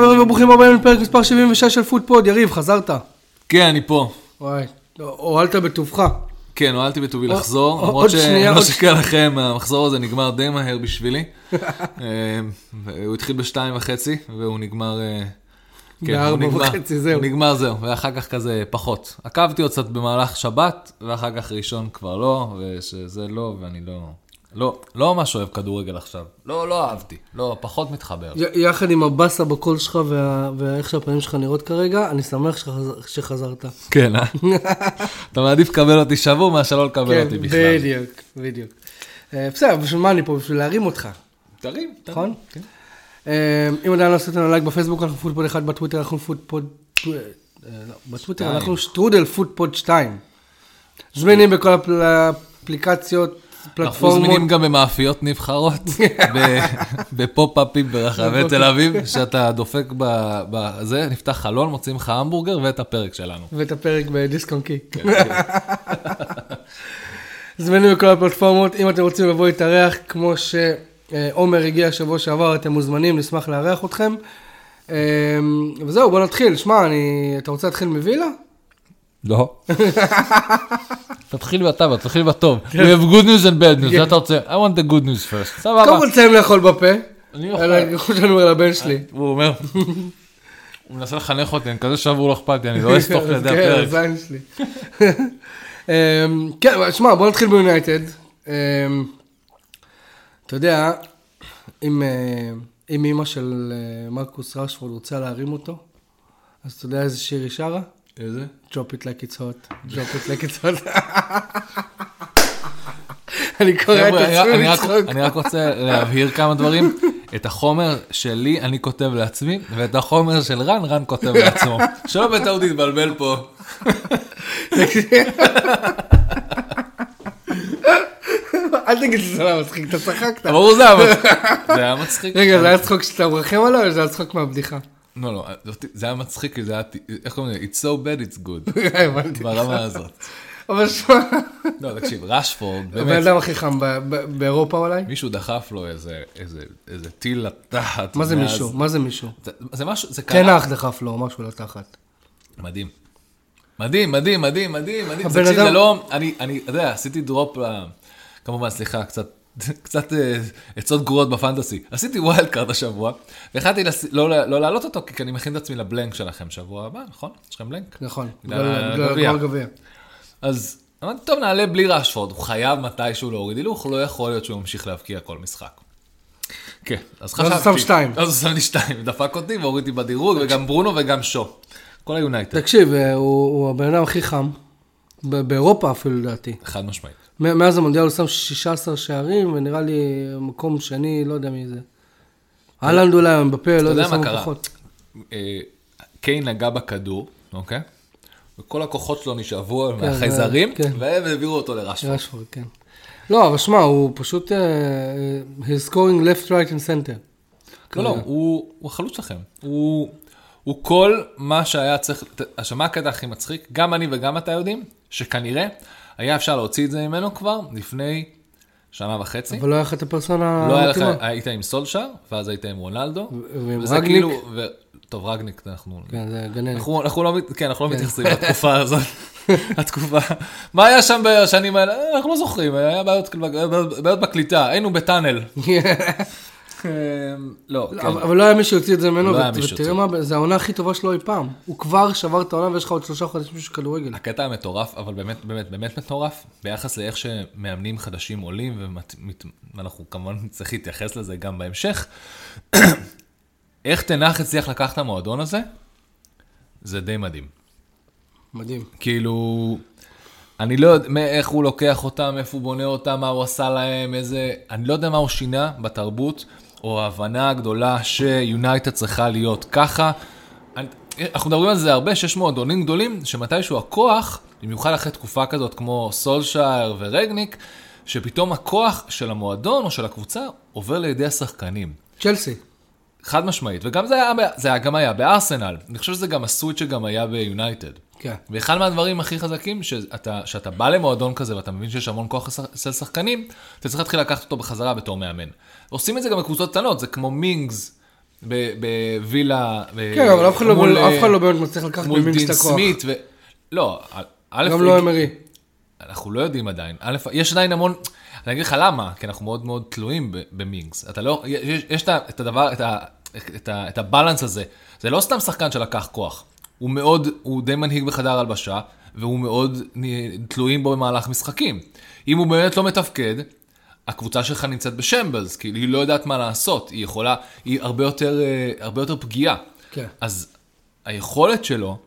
חברים וברוכים הבאים לפרק מספר 76 של פודפוד, יריב, חזרת. כן, אני פה. וואי, הועלת בטובך. כן, הועלתי בטובי לחזור, למרות שנייה, עוד שלא שקר לכם, המחזור הזה נגמר די מהר בשבילי. אה, הוא התחיל בשתיים וחצי, והוא נגמר... אה, כן, בארבע וחצי, זהו. הוא נגמר זהו, ואחר כך כזה פחות. עקבתי עוד קצת במהלך שבת, ואחר כך ראשון כבר לא, ושזה לא, ואני לא... לא, לא ממש אוהב כדורגל עכשיו. לא, לא אהבתי. לא, פחות מתחבר. י- יחד עם הבאסה בקול שלך וה- ואיך שהפנים שלך נראות כרגע, אני שמח שחז- שחזרת. כן, אה? אתה מעדיף לקבל אותי שבור מאשר לא לקבל אותי בכלל. כן, בדיוק, בדיוק. אה, בסדר, בשביל מה אני פה? בשביל להרים אותך, תרים, תרים. נכון? כן. אה, אם עדיין לא עשיתם לייק בפייסבוק, אנחנו פודפוד 1, בטוויטר אנחנו פודפוד... אה, לא, בטוויטר. אנחנו שטרודל פודפוד 2. זמינים בכל הפל- האפליקציות, אנחנו פלטפורמות. זמינים גם במאפיות נבחרות, ב- בפופ-אפים ברחבי תל אביב, שאתה דופק בזה, נפתח חלון, מוצאים לך המבורגר ואת הפרק שלנו. ואת הפרק ב discount key. כן, כן. זמינים בכל הפלטפורמות, אם אתם רוצים לבוא להתארח, כמו שעומר הגיע שבוע שעבר, אתם מוזמנים, נשמח לארח אתכם. אה, וזהו, בוא נתחיל. שמע, אני... אתה רוצה להתחיל מווילה? לא. תתחיל אתה, תתחיל בטוב. We have good news and bad news, כן. מה אתה רוצה? I want the good news first. קודם סבבה. כל תסיים לאכול בפה. אני אוכל. כמו שאני אומר לבן שלי. הוא אומר, הוא מנסה לחנך אותי, אני כזה שבור לא אכפת לי, אני לא אסתוך לידי כן, הפרק. הזין שלי. אמ, כן, אבל שמע, בוא נתחיל ביונייטד. אמ, אתה יודע, אם אה, אימא של אה, מרקוס רשפורד רוצה להרים אותו, אז אתה יודע איזה שיר היא שרה? איזה? Drop it like it's hot, drop it like it's hot. אני קורא את עצמי לצחוק. אני רק רוצה להבהיר כמה דברים. את החומר שלי אני כותב לעצמי, ואת החומר של רן, רן כותב לעצמו. שלא בטעות יתבלבל פה. אל תגיד שזה לא מצחיק, אתה צחקת. ברור זה היה מצחיק. רגע, זה היה צחוק שאתה מרחם עליו, או זה היה צחוק מהבדיחה? לא, לא, זה היה מצחיק, זה היה, איך קוראים לזה? It's so bad, it's good. הבנתי. ברמה הזאת. אבל שמע, לא, תקשיב, רשפורד, הבן באמת, אדם הכי חם באירופה אולי? מישהו דחף לו איזה- טיל לתחת. מה זה מישהו? מה זה מישהו? זה- משהו, זה קרה. תנח דחף לו משהו לתחת. מדהים. מדהים, מדהים, מדהים, מדהים, מדהים. הבן אדם- זה לא, אני, אתה יודע, עשיתי דרופ, ל- כמובן, סליחה, קצת, קצת אה, עצות גרועות ב fantasy. עשיתי wild card השבוע, והחלטתי לא לא להעלות אותו, כי אני מכין את עצמי ל blank שלכם שבוע הבא, נכון? יש לכם blank? נכון, בגלל הגביע. אז אמרתי, טוב, נעלה בלי רשפורד, הוא חייב מתישהו להוריד הילוך, לא יכול להיות שהוא ממשיך להבקיע כל משחק. כן, אז הוא חשבתי. שם שתיים. אז הוא שם לי שתיים, דפק אותי והוריד אותי בדירוג, וגם ברונו וגם שו. כל היונייטד, תקשיב, אה, הוא הוא הבן אדם הכי חם, באירופה אפילו לדעתי. חד משמעית. מאז המונדיאל הוא שם 16 שערים, ונראה לי מקום שני, לא יודע מי זה. אהלנד אולי, אמבפה, לא יודע, קרה? פחות. אה, קיין נגע בכדור, אוקיי? וכל הכוחות שלו נשאבו כן, מהחייזרים, כן. והם העבירו אותו לרשפורד. רשפורד, כן. לא, אבל שמע, הוא פשוט, אה, he's scoring left, right and center. לא, לא, הוא הוא החלוץ שלכם. הוא הוא כל מה שהיה צריך, עכשיו מה הקטע הכי מצחיק? גם אני וגם אתה יודעים, שכנראה היה אפשר להוציא את זה ממנו כבר לפני שנה וחצי. אבל לא היה לך את הפרסונה לא היה לך. היית עם סולשר, ואז היית עם רונלדו. ועם רגניק. כאילו, ו- טוב, רגניק, אנחנו... כן, זה גננת. אנחנו, אנחנו לא, כן, אנחנו לא מתייחסים לתקופה הזאת. התקופה. מה היה שם בשנים האלה? אה, אנחנו לא זוכרים, היה בעיות, בעיות, בעיות בקליטה, היינו בטאנל. אה, לא, כן. אבל לא היה מי שהוציא את זה ממנו, לא. ותראה מה, זה העונה הכי טובה שלו אי פעם. הוא כבר שבר את העונה ויש לך עוד שלושה חודשים של כדורגל. הקטע המטורף, אבל באמת, באמת, באמת מטורף, ביחס לאיך שמאמנים חדשים עולים, ואנחנו כמובן נצטרך להתייחס לזה גם בהמשך. איך תנח הצליח לקחת את המועדון הזה, זה די מדהים. מדהים. כאילו, אני לא יודע איך הוא לוקח אותם, איפה הוא בונה אותם, מה הוא עשה להם, איזה... אני לא יודע מה הוא שינה בתרבות, או ההבנה הגדולה שיונייטד צריכה להיות ככה. אנחנו מדברים על זה הרבה, שיש מועדונים גדולים, שמתישהו הכוח, במיוחד אחרי תקופה כזאת כמו סולשייר ורגניק, שפתאום הכוח של המועדון או של הקבוצה עובר לידי השחקנים. צ'לסי. חד משמעית, וגם זה היה, זה היה- גם היה בארסנל. אני חושב שזה גם הסוויץ' שגם היה ביונייטד. כן. ואחד מהדברים הכי חזקים, שאתה, שאתה בא למועדון כזה ואתה מבין שיש המון כוח אצל שחקנים, אתה צריך להתחיל לקחת אותו בחזרה בתור מאמן. עושים את זה גם בקבוצות קטנות, זה כמו מינגס בווילה. כן, אבל אף אחד לא- מול, אה, לא באמת מצליח לקחת מול במינקס דין את הכוח. סמית. ו... לא, א', גם לא אמרי. אנחנו לא יודעים עדיין. א', יש עדיין המון, אני אגיד לך למה, כי אנחנו מאוד מאוד תלויים במינגס. אתה לא, יש, יש את הדבר, את, ה, את, ה, את הבלנס הזה. זה לא סתם שחקן שלקח כוח. הוא מאוד, הוא די מנהיג בחדר הלבשה, והוא מאוד תלויים בו במהלך משחקים. אם הוא באמת לא מתפקד, הקבוצה שלך נמצאת בשמבלס, כאילו היא לא יודעת מה לעשות, היא יכולה, היא הרבה יותר, אה, הרבה יותר פגיעה. כן. אז היכולת שלו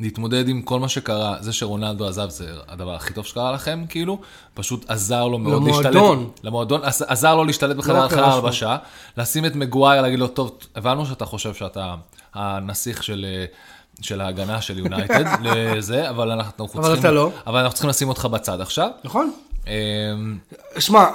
להתמודד עם כל מה שקרה, זה שרונלדו עזב זה הדבר הכי טוב שקרה לכם, כאילו, פשוט עזר לו מאוד להשתלט. למועדון. למועדון. עז- עזר לו להשתלט בחדר החדר לרשפורד. ההלבשה, לשים את מגווייר, להגיד לו, טוב, הבנו שאתה חושב שאתה הנסיך של... של ההגנה של יונייטד לזה, אבל אנחנו אבל צריכים, אתה לא. אבל אנחנו צריכים לשים אותך בצד עכשיו. נכון? אמ, שמע,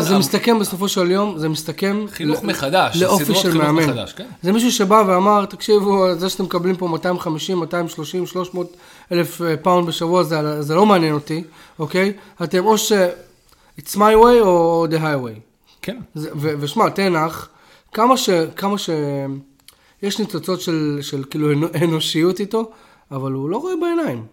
זה מסתכם בסופו של יום, זה מסתכם... חינוך מחדש, לאופי של מאמן. מחדש, כן. זה מישהו שבא ואמר, תקשיבו, זה שאתם מקבלים פה 250, 230, 300 אלף אה, פאונד בשבוע, זה, זה לא מעניין אותי, אוקיי? אתם או ש... It's my way או the highway. כן. זה- ו- ושמע, תנח, כמה ש... כמה ש... יש ניצוצות של, של כאילו אנו- אנושיות איתו, אבל הוא לא רואה בעיניים.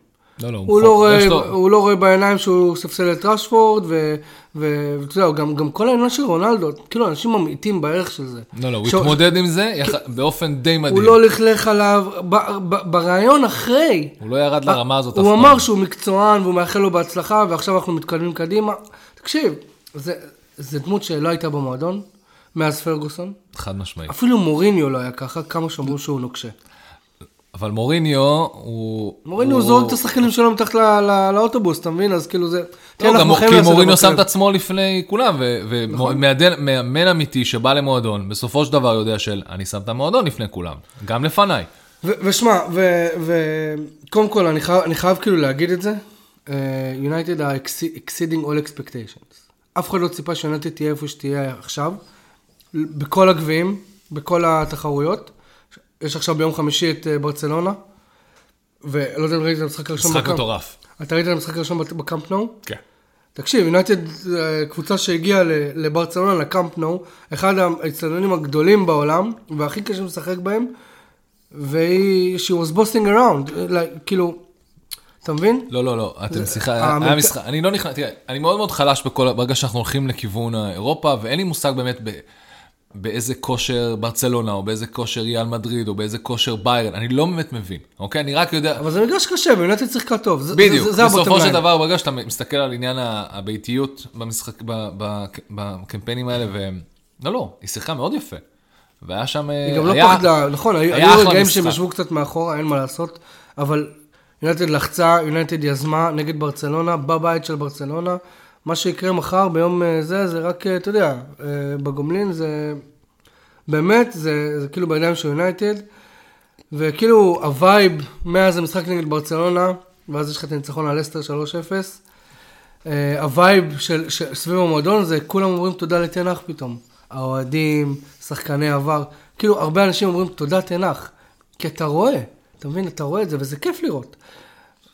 לא, לא, הוא לא, רואה, לו- הוא לא רואה בעיניים שהוא ספסל את רשפורד, ו- ואתה יודע, גם, גם כל העניין של רונלדו, כאילו אנשים ממעיטים בערך של זה. לא, לא, הוא שהוא- התמודד עם זה יח- באופן די מדהים. הוא לא לכלך עליו, ב- ב- בראיון אחרי, הוא לא ירד לרמה הזאת אף הוא פעם. אמר שהוא מקצוען והוא מאחל לו בהצלחה, ועכשיו אנחנו מתקדמים קדימה. תקשיב, זה, זה דמות שלא הייתה במועדון מאז פרגוסון. חד משמעית. אפילו מוריניו לא היה ככה, כמה שאמרו שהוא נוקשה. אבל מוריניו הוא... מוריניו הוא- זורק את השחקנים שלו מתחת לאוטובוס, אתה מבין? אז כאילו זה... לא, גם כי מוריניו שם את. עצמו לפני כולם, נכון. ומאמן אמיתי שבא למועדון, בסופו של דבר יודע של אני שם את המועדון לפני כולם, גם לפניי. ושמע, וקודם כל, אני חייב, כאילו להגיד את זה, יונייטד are exce- exceeding all expectations. אף אחד לא ציפה שיונייטד תהיה איפה שתהיה עכשיו, בכל הגביעים, בכל התחרויות. יש עכשיו ביום חמישי את אה, ברצלונה, ולא יודע אם ראית את המשחק הראשון משחק בקאמפ. מטורף. אתה ראית את המשחק הראשון בק- בקאמפ נו? כן. תקשיב, יונייטד אה, קבוצה שהגיעה לברצלונה, לקאמפ נו, אחד האצטדיונים הגדולים בעולם, והכי קשה לשחק בהם, והיא, she was boasting around, like, כאילו, אתה מבין? לא, לא, לא, אתם המנכ- היה משחק, אני לא נכנס, תראה, אני מאוד מאוד חלש בכל, ברגע שאנחנו הולכים לכיוון אירופה, ואין לי מושג באמת ב, באיזה כושר ברצלונה, או באיזה כושר ריאל מדריד, או באיזה כושר ביירן, אני לא באמת מבין, אוקיי? אני רק יודע, אבל זה מגרש קשה, ויונייטד שיחקה טוב, זה, בדיוק, זה, זה, זה בסופו של. דבר, ברגע שאתה מסתכל על עניין הביתיות במשחק, בקמפיינים האלה, ו... לא, לא, היא שיחקה מאוד יפה. והיה שם... היא גם לא פחדה, נכון, היו היה היו רגעים. שהם ישבו קצת מאחורה, אין מה לעשות, אבל יונייטד לחצה, יונייטד יזמה נגד ברצלונה, בבית של ברצלונה. מה שיקרה מחר ביום אה, זה, זה רק, אה, אתה יודע, אה, בגומלין זה... באמת, זה, זה כאילו בידיים של יונייטד, וכאילו ה vibe מאז המשחק נגד ברצלונה, ואז יש לך את הניצחון על לסטר 3-0, אה, ה vibe של, של, סביב המועדון זה כולם אומרים תודה לטן האח פתאום. האוהדים, שחקני עבר, כאילו הרבה אנשים אומרים תודה טן האח, כי אתה רואה, אתה מבין, אתה רואה את זה וזה כיף לראות.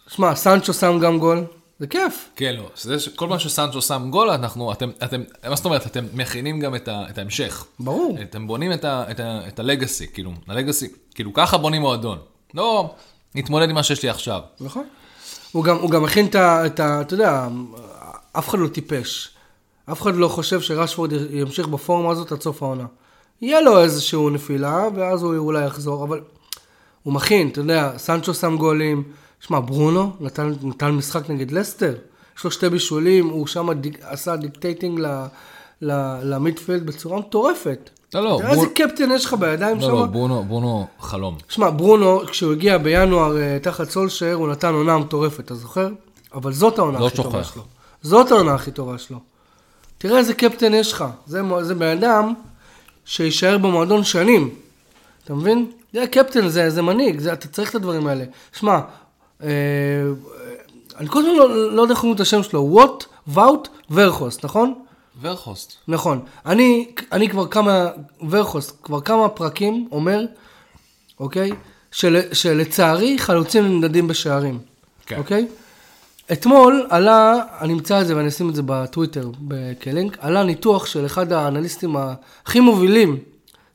שמע, סנצ'ו שם גם גול, זה כיף. כן, לא. זה ש- כל פעם שסנצ'ו שם גול, אנחנו, אתם, אתם, מה זאת אומרת, אתם מכינים גם את, ה, את ההמשך. ברור. אתם בונים את, ה, את, ה, את ה legacy, כאילו, ה legacy, כאילו, ככה בונים מועדון. לא, נתמודד עם מה שיש לי עכשיו. נכון. הוא גם, הוא גם מכין את ה... את ה אתה יודע, אף אחד לא טיפש. אף אחד לא חושב שרשפורד ימשיך בפורמה הזאת עד סוף העונה. יהיה לו איזשהו נפילה, ואז הוא אולי יחזור, אבל הוא מכין, אתה יודע, סנצ'ו שם גולים. שמע, ברונו נתן, נתן משחק נגד לסטר. יש לו שתי בישולים, הוא שם דיק, עשה dictating ל midfield בצורה מטורפת. לא, לא, תראה איזה ברונו- קפטן יש לך בידיים לא, שם. לא, ברונו, ברונו חלום. שמע, ברונו, כשהוא הגיע בינואר אה, תחת סולשר, הוא נתן עונה מטורפת, אתה זוכר? אבל זאת העונה לא הכי טובה שוכח. שלו. זאת העונה הכי טובה שלו. תראה איזה קפטן יש לך. זה, זה בן אדם שיישאר במועדון שנים. אתה מבין? זה קפטן, זה, זה מנהיג, זה, אתה צריך את הדברים האלה. שמע, אני כל הזמן לא, לא יודע איך קוראים את השם שלו, ווט, ואוט, ורכוסט, נכון? ורכוסט. נכון. אני, אני כבר כמה, ורכוס, כבר כמה פרקים אומר, אוקיי? של, שלצערי חלוצים נמדדים בשערים. כן. אוקיי? אתמול עלה, אני אמצא את זה ואני אשים את זה בטוויטר כלינק, עלה ניתוח של אחד האנליסטים הכי מובילים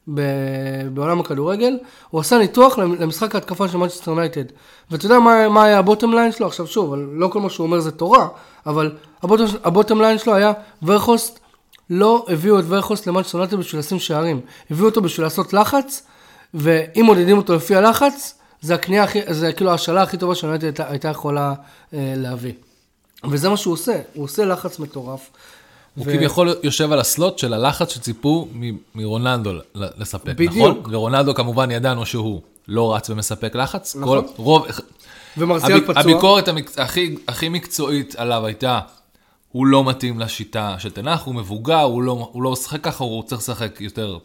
בעולם הכדורגל, הוא עשה ניתוח למשחק ההתקפה של מנצ'סטר יונייטד. ואתה יודע מה, מה היה ה bottom line שלו? עכשיו שוב, לא כל מה שהוא אומר זה תורה, אבל ה bottom, ה bottom line שלו היה, ווגהורסט לא הביאו את ווגהורסט למנצ'סטר יונייטד בשביל לשים שערים. הביאו אותו בשביל לעשות לחץ, ואם מודדים אותו לפי הלחץ, זה הקנייה הכי, זה כאילו ההשאלה הכי טובה שיונייטד הייתה, הייתה יכולה אה, להביא. וזה מה שהוא עושה, הוא עושה לחץ מטורף. הוא כביכול יושב על הסלוט של הלחץ שציפו מרונלדו לספק, בדיוק. נכון? ורונלדו כמובן ידענו שהוא לא רץ ומספק לחץ. נכון. כל, רוב, ומרסיאל פצוע. הביקורת המק... הכי, הכי מקצועית עליו הייתה, הוא לא מתאים לשיטה של תנח, הוא מבוגר, הוא לא, הוא לא משחק ככה, הוא צריך לשחק יותר,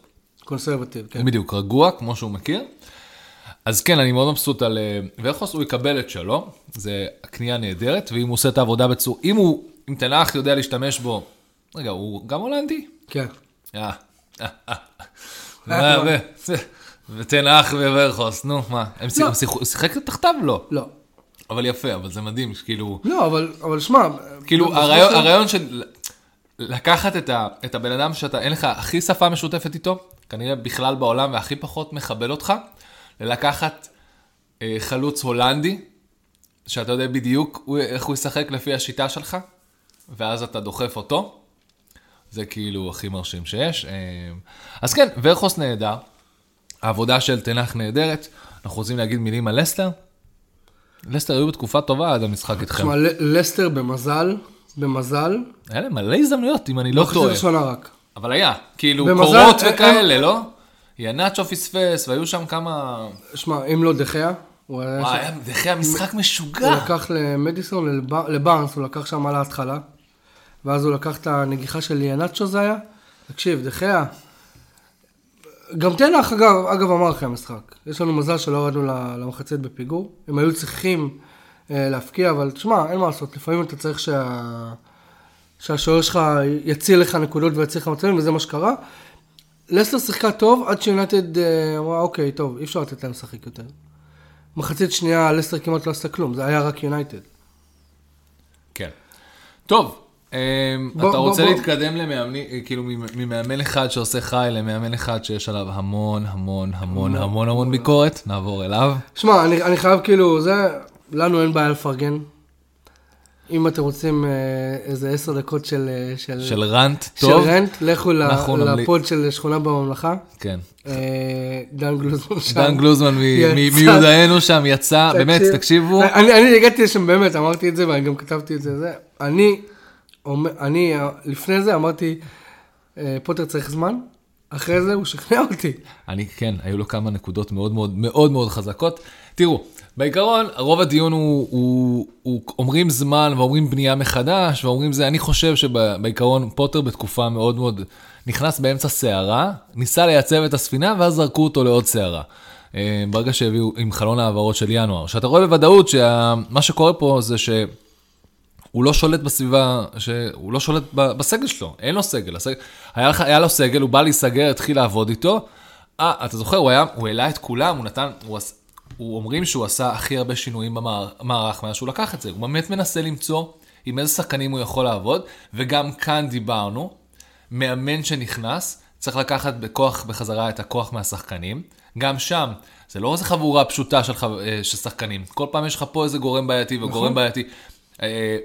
קונסרבטיב, כן. בדיוק, רגוע, כמו שהוא מכיר. אז כן, אני מאוד מבסוט על אה, ורכוס, הוא יקבל את שלו, זה קנייה נהדרת, ואם הוא עושה את העבודה בצורה, אם הוא, אם תנח יודע להשתמש בו, רגע, הוא גם הולנדי? כן. אה, אה, אה. מה, ו- ו- ותנח וורכוס, נו, מה, הם לא. שיחקו- שיחק תחתיו? לא. לא. אבל יפה, אבל זה מדהים, כאילו, לא, אבל, אבל שמע... כאילו הרעיון, של- הרעיון של לקחת את, ה, את הבן אדם שאתה, אין לך הכי שפה משותפת איתו, כנראה בכלל בעולם והכי פחות מכבד אותך, ללקחת אה, חלוץ הולנדי, שאתה יודע בדיוק איך הוא ישחק לפי השיטה שלך, ואז אתה דוחף אותו. זה כאילו הכי מרשים שיש. אה, אז כן, ורכוס נהדר, העבודה של תנח נהדרת. אנחנו רוצים להגיד מילים על לסטר? לסטר היו בתקופה טובה עד המשחק איתכם. תשמע, לסטר במזל, במזל, היה להם מלא הזדמנויות, אם אני לא לא טועה. ראשונה רק. אבל היה, כאילו במזל, קורות הם- וכאלה, לא? ינאצ'ו פספס, והיו שם כמה... שמע, אם לא דחיה, הוא היה... וואי, שם- היה דחי משחק הוא משוגע. לקח למדיסון, לב- לבארנס, הוא לקח שם על ההתחלה, ואז הוא לקח את הנגיחה של ליאנצ'ו זה היה. תקשיב, דחיה, גם תנח, אגב, אגב אמר אחרי המשחק, יש לנו מזל שלא ירדנו למחצית בפיגור, הם היו צריכים אה, להפקיע, אבל תשמע, אין מה לעשות, לפעמים אתה צריך שה... שהשוער שלך יציל לך נקודות ויציל לך מצבים, וזה מה שקרה. לסטר שיחקה טוב, עד שיונתד אה, אמרה, אוקיי, טוב, אי אפשר לתת להם לשחק יותר. מחצית שנייה, לסטר כמעט לא עשתה כלום, זה היה רק יונייטד. כן. טוב, בוא- אתה רוצה בוא. להתקדם למאמני, כאילו ממ- ממאמן אחד שעושה חי למאמן אחד שיש עליו המון המון המון המון המון ביקורת, נעבור אליו. שמע, אני, אני חייב כאילו, זה, לנו אין בעיה לפרגן. אם אתם רוצים אה, איזה עשר דקות של, אה, של, של רנט של טוב. רנט, לכו נמליץ. לפוד של שכונה בממלכה. כן. אה, דן גלוזמן שם. דן גלוזמן מיודענו שם יצא, באמת, תקשיב. תקשיבו. אני, אני הגעתי לשם באמת, אמרתי את זה ואני גם כתבתי את זה. זה. אני, אני לפני זה אמרתי, אה, פוטר צריך זמן, אחרי זה הוא שכנע אותי. אני, כן, היו לו כמה נקודות מאוד מאוד מאוד מאוד חזקות. תראו, בעיקרון, רוב הדיון הוא, הוא, הוא אומרים זמן ואומרים בנייה מחדש, ואומרים זה, אני חושב שבעיקרון פוטר בתקופה מאוד מאוד, נכנס באמצע סערה, ניסה לייצב את הספינה, ואז זרקו אותו לעוד סערה. אה, ברגע שהביאו עם חלון ההעברות של ינואר. שאתה רואה בוודאות שמה שקורה פה זה ש... הוא לא שולט בסביבה, ש... הוא לא שולט ב- בסגל שלו, אין לו סגל. הסגל... היה, לך, היה לו סגל, הוא בא להיסגר, התחיל לעבוד איתו. אה, אתה זוכר, הוא היה, הוא העלה את כולם, הוא נתן, הוא, עש... הוא אומרים שהוא עשה הכי הרבה שינויים במערך מאז שהוא לקח את זה. הוא באמת מנסה למצוא עם איזה שחקנים הוא יכול לעבוד, וגם כאן דיברנו, מאמן שנכנס, צריך לקחת בכוח בחזרה את הכוח מהשחקנים. גם שם, זה לא איזה חבורה פשוטה של, חו... אה, של שחקנים. כל פעם יש לך פה איזה גורם בעייתי וגורם נכון. בעייתי. אה,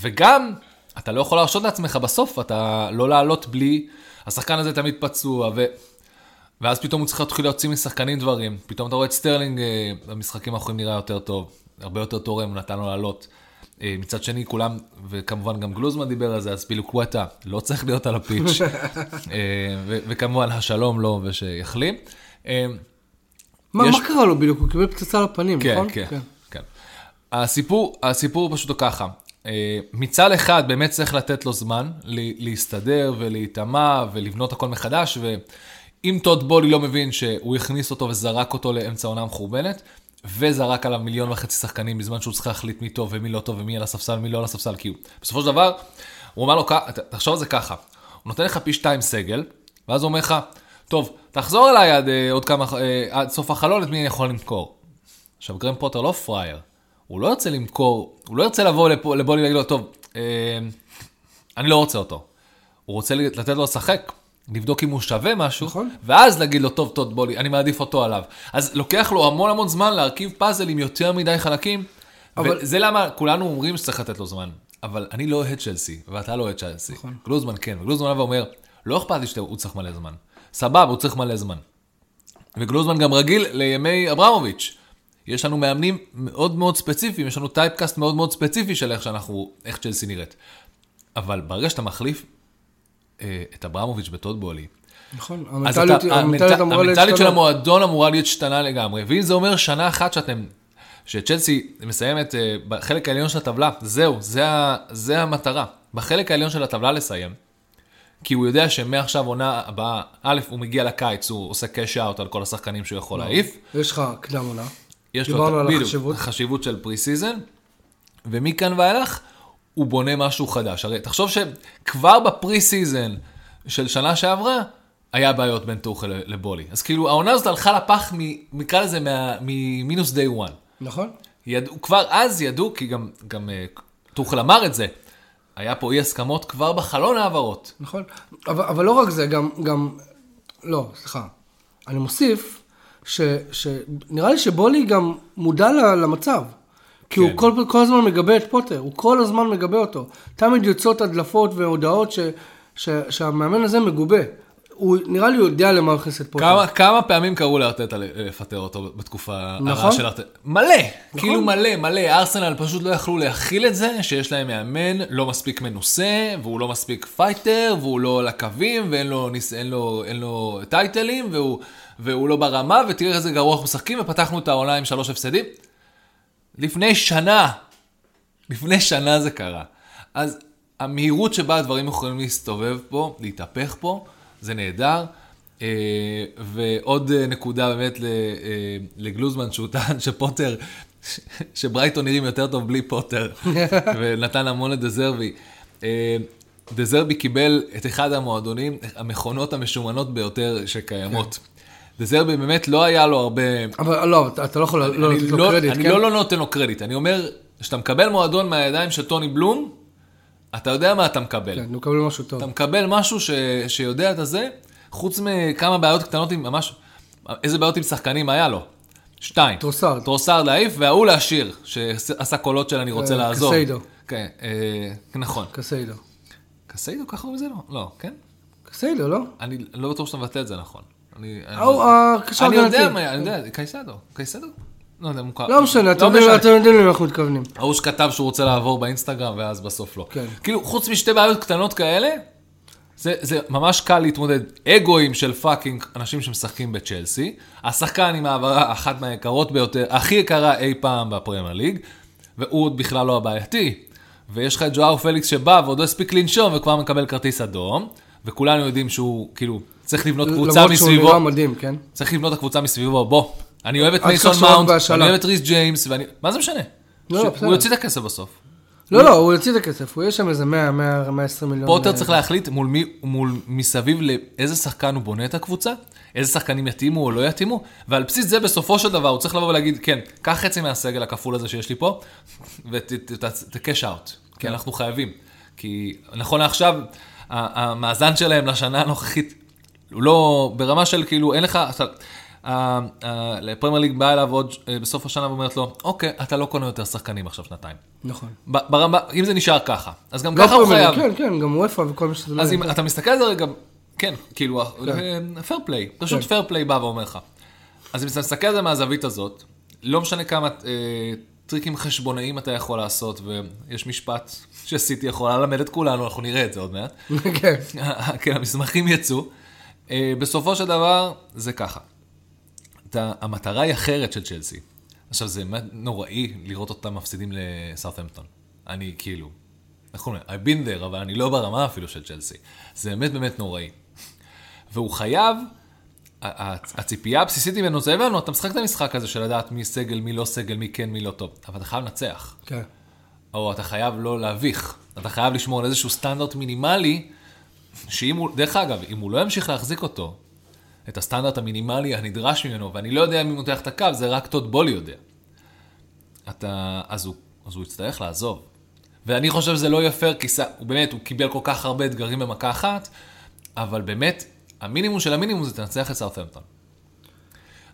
וגם, אתה לא יכול להרשות לעצמך בסוף, אתה לא לעלות בלי, השחקן הזה תמיד פצוע, ו... ואז פתאום הוא צריך להתחיל להוציא משחקנים דברים. פתאום אתה רואה את סטרלינג אה, במשחקים האחרונים נראה יותר טוב, הרבה יותר תורם, הוא נתן לו לעלות. אה, מצד שני, כולם, וכמובן גם גלוזמן דיבר על זה, אז פילו קווטה לא צריך להיות על הפיץ'. ו- וכמובן, השלום לו ושיחלים. אה, מה, יש- מה קרה לו בדיוק? הוא קיבל פצצה לפנים, כן, נכון? כן, כן. הסיפור, הסיפור פשוט ככה. אה, מצד אחד, באמת צריך לתת לו זמן להסתדר ולהיטמע ולבנות הכל מחדש, ואם טוד בולי לא מבין שהוא הכניס אותו וזרק אותו לאמצע עונה מחורבנת, וזרק עליו מיליון וחצי שחקנים בזמן שהוא צריך להחליט מי טוב ומי לא טוב ומי על הספסל ומי לא על הספסל, כי בסופו של דבר, הוא אומר לו, "כ- ת- תחשוב על זה ככה, הוא נותן לך פי שתיים סגל, ואז הוא אומר לך, טוב, תחזור אליי עד אה, עוד כמה, אה, עד סוף החלון, את מי אני יכול למכור. עכשיו, גרם פוטר לא פראייר. הוא לא ירצה למכור, הוא לא ירצה לבוא לפה- לבולי ולהגיד לו, טוב, אה, אני לא רוצה אותו. הוא רוצה לתת לו לשחק, לבדוק אם הוא שווה משהו, נכון. ואז להגיד לו, טוב, טוב, בוא לי, אני מעדיף אותו עליו. אז לוקח לו המון המון זמן להרכיב פאזל עם יותר מדי חלקים, אבל- וזה למה כולנו אומרים שצריך לתת לו זמן. אבל אני לא אוהד צ'לסי, ואתה לא אוהד צ'לסי. נכון. גלוזמן כן, וגלוזמן בא ואומר, לא אכפת לי שהוא צריך מלא זמן. סבבה, הוא צריך מלא זמן. וגלוזמן גם רגיל לימי אברמוביץ'. יש לנו מאמנים מאוד מאוד ספציפיים, יש לנו טייפקאסט מאוד מאוד ספציפי של איך שאנחנו, איך צ'לסי נראית. אבל ברגע שאתה מחליף אה, את אברמוביץ' בטודבולי, נכון, המנטליות אתה, המנטליות המנט... אמורה המנטליות של. המועדון אמורה להיות שתנה לגמרי, ואם זה אומר שנה אחת שאתם, שצ'לסי מסיימת אה, בחלק העליון של הטבלה, זהו, זה, ה... זה המטרה. בחלק העליון של הטבלה לסיים, כי הוא יודע שמעכשיו עונה הבאה, א', הוא מגיע לקיץ, הוא עושה cash out על כל השחקנים שהוא יכול להעיף. יש לך קדם עונה. יש לו את- החשיבות. החשיבות של pre-season, ומכאן ואילך הוא בונה משהו חדש. הרי תחשוב שכבר ב pre-season של שנה שעברה, היה בעיות בין טוחל לבולי. אז כאילו העונה הזאת הלכה לפח, נקרא לזה ממינוס day one. נכון? ידעו, כבר אז ידעו, כי גם, גם אה, טוחל אמר את זה, היה פה אי הסכמות כבר בחלון ההעברות. נכון. אבל, אבל לא רק זה, גם, גם, לא, סליחה. אני מוסיף, ש, שנראה לי שבולי גם מודע למצב. כי כן. הוא כל, כל הזמן מגבה את פוטר, הוא כל הזמן מגבה אותו. תמיד יוצאות הדלפות והודעות ש, ש, שהמאמן הזה מגובה. הוא נראה לי יודע למה הוא הכניס את פוטר. כמה, כמה פעמים קראו לארטטה לפטר אותו בתקופה הרעה נכון. של ארטטה? מלא, כאילו מלא, מלא. ארסנל פשוט לא יכלו להכיל את זה, שיש להם מאמן לא מספיק מנוסה, והוא לא מספיק פייטר, והוא לא על הקווים, ואין לו, ניס, אין לו, אין לו טייטלים, והוא, והוא לא ברמה, ותראה איזה גרוע אנחנו משחקים, ופתחנו את העונה עם שלוש הפסדים. לפני שנה, לפני שנה זה קרה. אז המהירות שבה הדברים יכולים להסתובב פה, להתהפך פה, זה נהדר. אה, ועוד אה, נקודה באמת ל- אה, לגלוזמן, שהוא טען שפוטר, שברייטון נראים יותר טוב בלי פוטר, ונתן המון לדזרבי. אה, דזרבי קיבל את אחד המועדונים, המכונות המשומנות ביותר שקיימות. דזרבי באמת לא היה לו הרבה... אבל לא, אתה, לא יכול לא אני לתת לו לא, קרדיט, אני כן? לא, לא נותן לו קרדיט, אני אומר, כשאתה מקבל מועדון מהידיים של טוני בלום, אתה יודע מה אתה מקבל. כן, הוא מקבל משהו טוב. אתה מקבל משהו ש, שיודע את הזה, חוץ מכמה בעיות קטנות עם ממש, איזה בעיות עם שחקנים היה לו? שתיים. טרוסארד. טרוסארד להעיף, וההוא להשאיר, שעשה קולות של אני רוצה אה, לעזוב. קסיידו. כן, אה, נכון. קסיידו. קסיידו, ככה קוראים לזה? לא, לא, כן? קסיידו, לא? אני לא בטוח שאתה מבטא את זה נכון. אני, אני- ההוא, הקשר אני יודע. מה, אני יודע, קייסדו. קייסדו? לא יודע, מוכר. לא משנה, אתם לא יודעים משנה. אתם יודעים למה אנחנו מתכוונים. ההוא שכתב שהוא רוצה לעבור באינסטגרם, ואז בסוף לא. כן. כאילו, חוץ משתי בעיות קטנות כאלה, זה, זה ממש קל להתמודד. אגואים של fucking אנשים שמשחקים בצ'לסי, השחקן עם העברה אחת מהיקרות ביותר, הכי יקרה אי פעם בפרמייר ליג, והוא עוד בכלל לא הבעייתי. ויש לך את ז'ואאו פליקס שבא ועוד לא הספיק לנשום וכבר מקבל כרטיס אדום, וכולנו יודעים שהוא, כאילו, צריך לבנות קבוצה למרות שהוא מסביבו. נראה מדהים, כן? צריך לבנות הקבוצה מסביבו, בוא. אני אוהב את מייסון מאונט. אני אוהב את ריס ג'יימס, ואני... מה זה משנה? לא, בסדר. הוא יוציא את הכסף בסוף. לא, לא, הוא יוציא את הכסף, הוא יהיה שם איזה 100, 100, 120 מיליון. פוטר צריך להחליט מול מי, מול מסביב לאיזה שחקן הוא בונה את הקבוצה, איזה שחקנים יתאימו או לא יתאימו, ועל בסיס זה בסופו של דבר הוא צריך לבוא ולהגיד, כן, קח חצי מהסגל הכפול הזה שיש לי פה, ות-cash out, כי כן. אנחנו חייבים. כי נכון לעכשיו, המאזן שלהם לשנה הנוכחית, הוא לא, ברמה של כאילו, אין לך, הפרמייר ליג באה אליו עוד אה, בסוף השנה ואומרת לו, אוקיי, אתה לא קונה יותר שחקנים עכשיו שנתיים. נכון. ברמה, אם זה נשאר ככה, אז גם לא ככה הוא חייב. כן, כן, גם אופ"א וכל מה שזה לא אז. אם אתה מסתכל על זה רגע, כן, כאילו, fair play, פשוט כן. fair play בא ואומר לך. אז אם אתה מסתכל על זה מהזווית הזאת, לא משנה כמה אה, טריקים חשבונאיים אתה יכול לעשות, ויש משפט שסיטי יכולה ללמד את כולנו, אנחנו נראה את זה עוד מעט. כן. כן, המסמכים יצאו. אה, בסופו של דבר, זה ככה. אתה, המטרה היא אחרת של צ'לסי. עכשיו, זה נוראי לראות אותם מפסידים לסאות'המפטון. אני כאילו, לזה? I've been there, אבל אני לא ברמה אפילו של צ'לסי. זה באמת באמת נוראי. והוא חייב, הציפייה הבסיסית ממנו זה הבנו, אתה משחק את המשחק הזה של לדעת מי סגל, מי לא סגל, מי כן, מי לא טוב. אבל אתה חייב לנצח. כן. או אתה חייב לא להביך. אתה חייב לשמור על איזשהו סטנדרט מינימלי, שאם הוא, דרך אגב, אם הוא לא ימשיך להחזיק אותו, את הסטנדרט המינימלי הנדרש ממנו, ואני לא יודע הוא מותח את הקו, זה רק טוד בולי יודע. אתה, אז הוא, אז הוא יצטרך לעזוב. ואני חושב שזה לא יהיה פייר, כי הוא באמת, הוא קיבל כל כך הרבה אתגרים במכה אחת, אבל באמת, המינימום של המינימום זה תנצח את סאות'המפטון.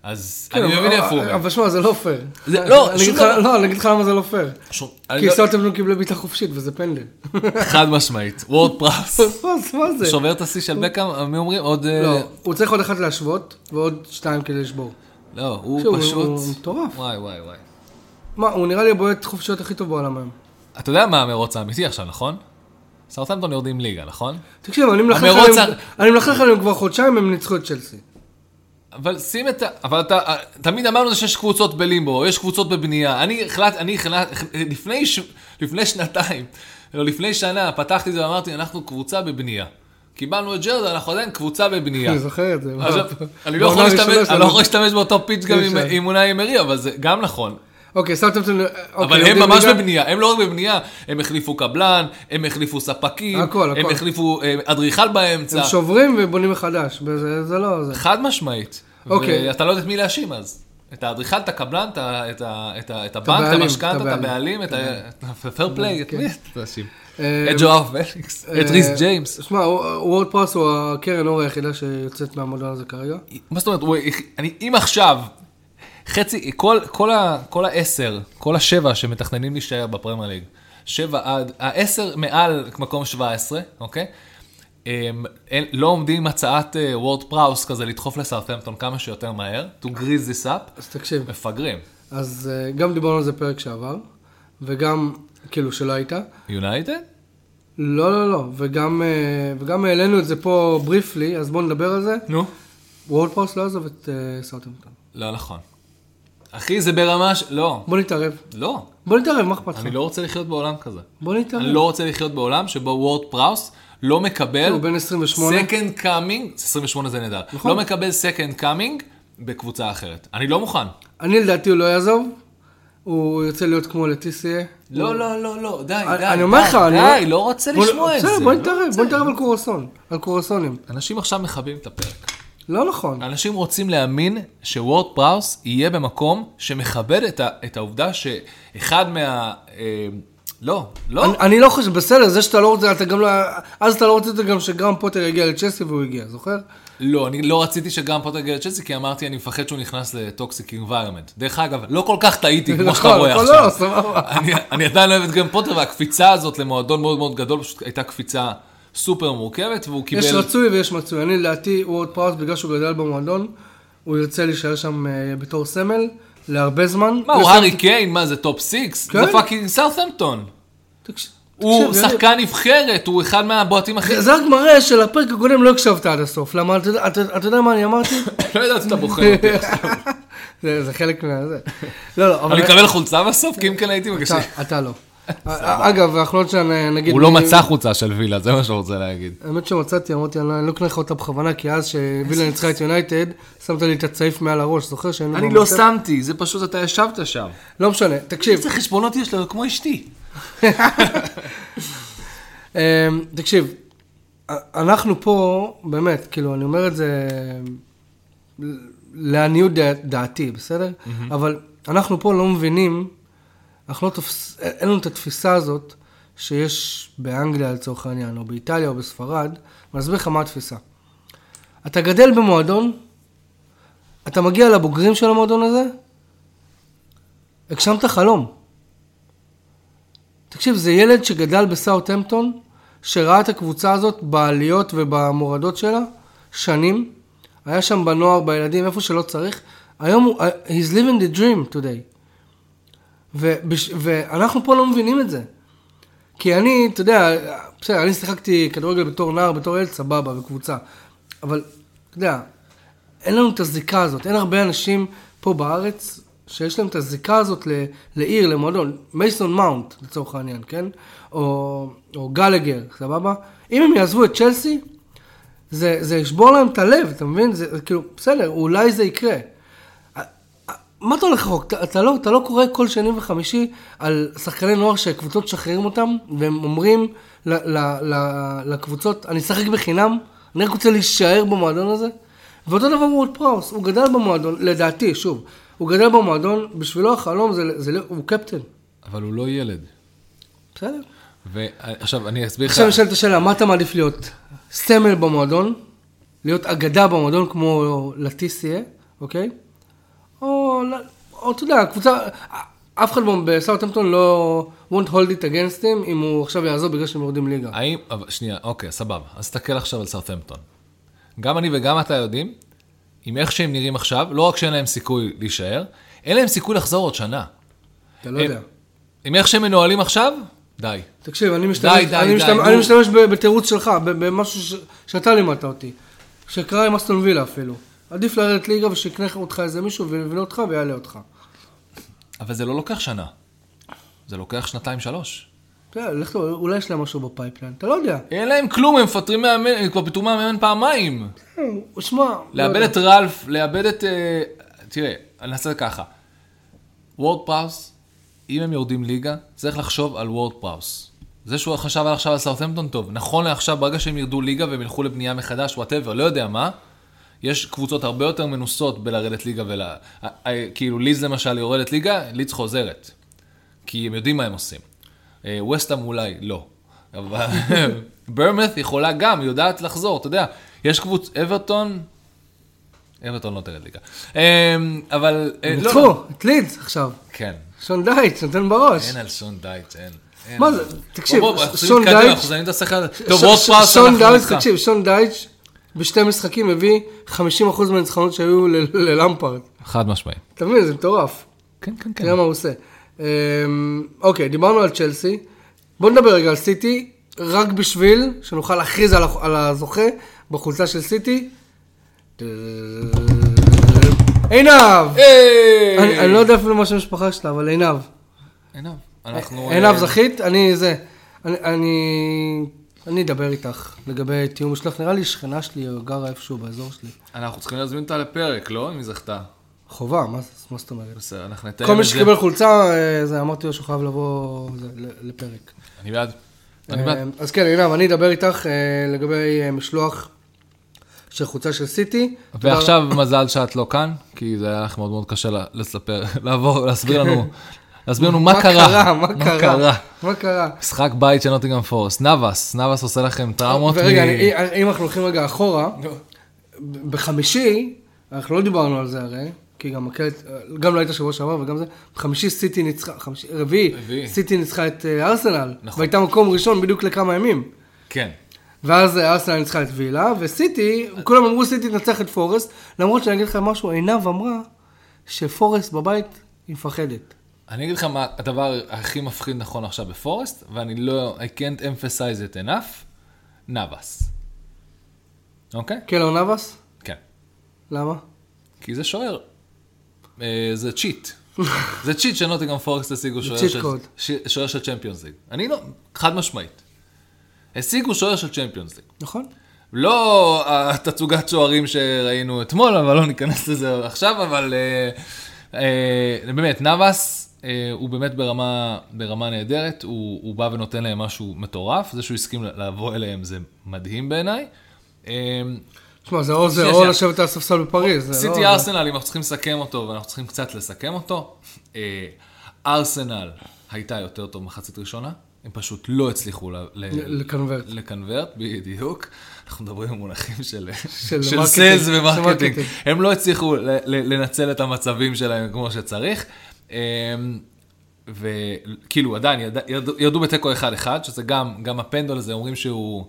אז כן, אני מבין איפה הוא אומר. אבל שמע, זה לא פייר. לא. לא, אני אגיד לך למה זה לא פייר. כי אני לא- סאות'המפטון קיבלו בעיטה חופשית וזה פנדל. חד משמעית, וורד פרס. מה זה- מה זה? שובר את השיא של בקאם, מי אומרים? עוד... אה, לא, הוא צריך עוד אחד להשוות ועוד שתיים כדי לשבור. לא, הוא פשוט... הוא מטורף. וואי, וואי, וואי. מה, הוא נראה לי הבועט חופשיות הכי טוב בעולם היום. אתה יודע מה המרוץ האמיתי עכשיו, נכון? סארטהמפטון יורדים ליגה, נכון? תקשיב, אני מלכלך עליהם כבר חודשיים, הם ניצחו את צ'לסי. אבל שים את ה... אבל אתה... תמיד אמרנו שיש קבוצות בלימבו, יש קבוצות בבנייה. אני החלט... אני החלט... לפני, ש... לפני שנתיים, לא, לפני שנה, פתחתי את זה ואמרתי, אנחנו קבוצה בבנייה. קיבלנו את ג'רד, אנחנו עדיין קבוצה בבנייה. אני זוכר את זה. אני לא יכול להשתמש- באותו פיץ' גם עם- אונאי אמרי, אבל זה גם נכון. אוקיי, סרטמפטון... אבל הם ממש בבנייה, הם לא רק בבנייה, הם החליפו קבלן, הם החליפו ספקים, הכל, הם הכל. החליפו אה, אדריכל באמצע, הם שוברים ובונים מחדש, זה לא זה. חד משמעית. אוקיי. ואתה לא יודע את מי להאשים אז. את האדריכל, את הקבלן, את הבנק, את המשכנתה, את הבעלים. את הפייר פליי, את כן. מי אתה תאשים? אה, את ג'ואאו פליקס, את ריס אה, ג'יימס. שמע, וורד פראוס הוא קרן אור היחידה שיוצאת מהמועדון הזה כרגע. מה זאת אומרת, אם עכשיו, חצי, כל, כל, ה, כל העשר, כל השבע שמתכננים להישאר בפרמייר ליג, שבע עד, העשר מעל מקום 17, אוקיי? הם, אין, לא עומדים עם הצעת אה, וורד פראוס כזה לדחוף לסאות'המפטון כמה שיותר מהר, to grease this up, אז תקשיב, מפגרים. אז אה, גם דיברנו על זה פרק שעבר, וגם, כאילו, שלא היית. יונייטד? לא, לא, לא, וגם, אה, וגם העלינו את זה פה ב reply, אז בואו נדבר על זה. נו. וורד פראוס לא יעזוב את אה, סאוטהמפטון. לא נכון. אחי, זה ברמה ש... לא, בוא נתערב. לא. בוא נתערב, מה אכפת לך? אני לא רוצה לחיות בעולם כזה. בוא נתערב. אני לא רוצה לחיות בעולם שבו וורד פראוס לא מקבל... הוא בן 28. second coming, 28 זה נהדר. נכון. לא מקבל second coming בקבוצה אחרת. אני לא מוכן. אני לדעתי הוא לא יעזוב, הוא ירצה להיות כמו לטיסיה. לא, לא, לא, לא, די, אני- די, אני אומר לך, אני אומר- די, לא רוצה לשמוע את זה. בסדר, בוא לא נתערב, רוצה. בוא נתערב על קורסון, על קורסונים. אנשים עכשיו מכבים את הפרק. לא נכון. אנשים רוצים להאמין שוורד פראוס יהיה במקום שמכבד את, ה, את העובדה שאחד מה... אה, לא, לא. אני- אני לא חושב, בסדר, זה שאתה לא רוצה, אתה גם לא... אז אתה לא רוצה גם שגרם פוטר יגיע לצ'לסי והוא הגיע, זוכר? לא, אני לא רציתי שגם פוטר יגיע לצ'לסי, כי אמרתי, אני מפחד שהוא נכנס ל toxic environment. דרך אגב, לא כל כך טעיתי, כמו שאתה נכון, רואה נכון, עכשיו. לא, סבבה. אני עדיין אוהב את גרם פוטר, והקפיצה הזאת למועדון מאוד מאוד גדול, פשוט הייתה קפיצה סופר מורכבת, והוא קיבל... יש רצוי ויש מצוי. אני לדעתי, וורד פראוס, בגלל שהוא גדל במועדון, הוא ירצה להישאר שם אה, בתור סמל להרבה זמן. מה, הוא הארי קיין? מה זה, top six? כן. זה fucking סאות'המפטון. תקשיב, הוא שחקן נבחרת, הוא אחד מהבועטים הכי... זה- רק מראה שלפרק הקודם לא הקשבת עד הסוף. למה, אתה יודע- אתה אתה יודע מה אני אמרתי? לא יודעת שאתה בוחר אותי. זה זה חלק מה... זה. לא, לא, אבל... אני מקבל חולצה בסוף? כי אם כן הייתי. אתה- אתה לא. אגב, אנחנו עוד שנה, נגיד... הוא לא מצא חולצה של וילה, זה מה שהוא רוצה להגיד. האמת שמצאתי, אמרתי, אני לא- אני לא אקנה לך אותה בכוונה, כי אז שווילה ניצחה את יונייטד, שמת לי את הצעיף מעל הראש, זוכר שהיינו... אני במטה? לא שמתי, זה פשוט אתה ישבת שם. לא משנה, תקשיב, איזה חשבונות יש לו, כמו אשתי. אמ, תקשיב, אנחנו פה, באמת, כאילו, אני אומר את זה לעניות דע- דעתי, בסדר? אבל אנחנו פה לא מבינים, אנחנו לא תופס... אין לנו את התפיסה הזאת שיש באנגליה לצורך העניין, או באיטליה או בספרד, ואני אסביר לך מה התפיסה. אתה גדל במועדון, אתה מגיע לבוגרים של המועדון הזה, הגשמת חלום. תקשיב, זה ילד שגדל בסאוטהמפטון, שראה את הקבוצה הזאת בעליות ובמורדות שלה שנים, היה שם בנוער, בילדים, איפה שלא צריך. היום הוא, he's living the dream today. ובש, ואנחנו פה לא מבינים את זה. כי אני, אתה יודע, בסדר, אני שיחקתי כדורגל בתור נער, בתור ילד, סבבה, בקבוצה. אבל, אתה יודע, אין לנו את הזיקה הזאת. אין הרבה אנשים פה בארץ שיש להם את הזיקה הזאת ל- לעיר, למועדון. מייסון מאונט, לצורך העניין, כן? או, או גלגר, סבבה? אם הם יעזבו את צ'לסי, זה, זה ישבור להם את הלב, אתה מבין? זה, כאילו, בסדר, אולי זה יקרה. מה אתה הולך רחוק? אתה, אתה, לא, אתה לא קורא כל שני וחמישי על שחקני נוער שקבוצות משחררים אותם, והם אומרים ל, ל, ל, לקבוצות, אני אשחק בחינם, אני רק רוצה להישאר במועדון הזה. ואותו דבר הוא עוד פראוס, הוא גדל במועדון, לדעתי, שוב, הוא גדל במועדון, בשבילו החלום זה, זה, זה הוא קפטן. אבל הוא לא ילד. בסדר. ועכשיו אני אסביר לך. עכשיו נשאלת השאלה, מה אתה מעדיף להיות? סמל במועדון, להיות אגדה במועדון כמו לטיסיה, אוקיי? או, או אתה יודע, קבוצה, אף אחד בסאוטהמפטון לא won't hold it against him אם הוא עכשיו יעזוב בגלל שהם יורדים ליגה. האם, אבל שנייה, אוקיי, סבבה. אז תסתכל עכשיו על סאוטהמפטון. גם אני וגם אתה יודעים, עם איך שהם נראים עכשיו, לא רק שאין להם סיכוי להישאר, אין להם סיכוי לחזור עוד שנה. אתה לא הם- יודע. עם איך שהם מנוהלים עכשיו, די. תקשיב, אני משתמש, די, די, אני די, משתמש, נו. אני משתמש בתירוץ שלך, במשהו ש, שאתה לימדת אותי. שקרה עם אסטון וילה אפילו. עדיף לרדת ליגה ושיקנה אותך איזה מישהו ויבנה אותך ויעלה אותך. אבל זה לא לוקח שנה. זה לוקח שנתיים, שלוש. יודע, לך לו, אולי יש להם משהו ב pipeline, אתה לא יודע. אין להם כלום, הם מפטרים מאמן, הם כבר פיטרו מאמן פעמיים. שמע, לא לאבד. את רלף, לאבד את... אה, תראה, אני אעשה את זה ככה. וורד פראוס, אם הם יורדים ליגה, צריך לחשוב על וורד פראוס. זה שהוא חשב עכשיו על סאוטהמפטון טוב. נכון לעכשיו, ברגע שהם ירדו ליגה והם ילכו לבנייה מחדש, whatever, לא יודע מה, יש קבוצות הרבה יותר מנוסות בלרדת ליגה ול... כאילו לידס למשל יורדת ליגה, לידס חוזרת. כי הם יודעים מה הם עושים. אה, וסטאם אולי לא. אבל בורנמות' יכולה גם, היא יודעת לחזור, אתה יודע. יש קבוצ... אברטון, אברטון לא תרד ליגה. אה, אבל... אה, הם לא, ניצחו, לא. את לידס עכשיו. כן. שון דייץ', נותן בראש. אין על שון דייץ', אין. מה זה? תקשיב, שון צריכים להתקדם, דייץ'- אנחנו מזיינים את השכל הזה. טוב, ש- וורד ש- פראוס, שון דייץ', איתך. תקשיב, שון דייץ' בשתי משחקים הביא 50% מהניצחונות שהיו ל- ללמפרד. חד משמעי. אתה מבין, זה מטורף. כן, כן, כן. תראה מה הוא עושה. אמ, אוקיי, דיברנו על צ'לסי. בוא נדבר רגע על סיטי, רק בשביל שנוכל להכריז על הזוכה בחולצה של סיטי. עינב! אני לא יודע אפילו מה שם המשפחה שלה, אבל עינב. עינב. אנחנו... עינב אה, זכית, אני זה. אני- אני... אדבר איתך לגבי תיאום שלך, נראה לי שכנה שלי גרה איפשהו באזור שלי. אנחנו צריכים להזמין אותה לפרק, לא? אם היא זכתה. חובה, מה זאת אומרת? בסדר, אנחנו נתאם כל את מי זה. שקיבל חולצה, אה, זה, אמרתי לו שהוא חייב לבוא זה, לפרק. אני בעד. אני בעד. אה, אז כן, עינב, אני אדבר איתך אה, לגבי משלוח של חולצה של סיטי. ועכשיו מזל שאת לא כאן, כי זה היה לך מאוד מאוד קשה לספר, לעבור, להסביר לנו, להסביר לנו מה קרה. מה קרה? מה קרה? משחק בית של נוטינגרם פורסט. נאבס, נאבס עושה לכם טראומות. ורגע, אם אנחנו הולכים רגע אחורה, בחמישי, אנחנו לא דיברנו על זה הרי, כי גם הקלט, גם לא היית שבוע שעבר וגם זה, בחמישי סיטי ניצחה, רביעי. סיטי ניצחה את אה, ארסנל, נכון. והייתה מקום ראשון בדיוק לכמה ימים. כן. ואז אה, ארסנל ניצחה את וילה, וסיטי, כולם אמרו סיטי תנצח את פורסט, למרות שאני אגיד לך משהו, עינב אמרה שפורסט בבית היא מפחדת. אני אגיד לך מה הדבר הכי מפחיד נכון עכשיו בפורסט, ואני לא, I can't emphasize it enough, נאבס. אוקיי? קלר נאבס? כן. למה? כי זה שוער. אה, זה cheat. זה cheat שנוטינגרם פורסט השיגו שוער של-. ש- שוער של צ'מפיונס ליג. אני לא, חד משמעית. השיגו שוער של צ'מפיונס ליג. נכון? לא התצוגת שוערים שראינו אתמול, אבל לא ניכנס לזה עכשיו, אבל אה, אה, באמת, נאבס הוא באמת ברמה, ברמה נהדרת, הוא, הוא בא ונותן להם משהו מטורף, זה שהוא הסכים לבוא אליהם זה מדהים בעיניי. אה, תשמע, זה או זה או. לשבת על הספסל בפריז. סיטי לא- ארסנל, אם אנחנו צריכים לסכם אותו, ואנחנו צריכים קצת לסכם אותו, אה, ארסנל הייתה יותר טוב מחצית ראשונה, הם פשוט לא הצליחו ל convert. ל convert, בדיוק. אנחנו מדברים במונחים של, של sales ו marketing. marketing. הם לא הצליחו לנצל את המצבים שלהם כמו שצריך. אמ, וכאילו עדיין יד- ירדו- ירדו בתיקו 1-1, שזה גם, גם הפנדל הזה, אומרים שהוא...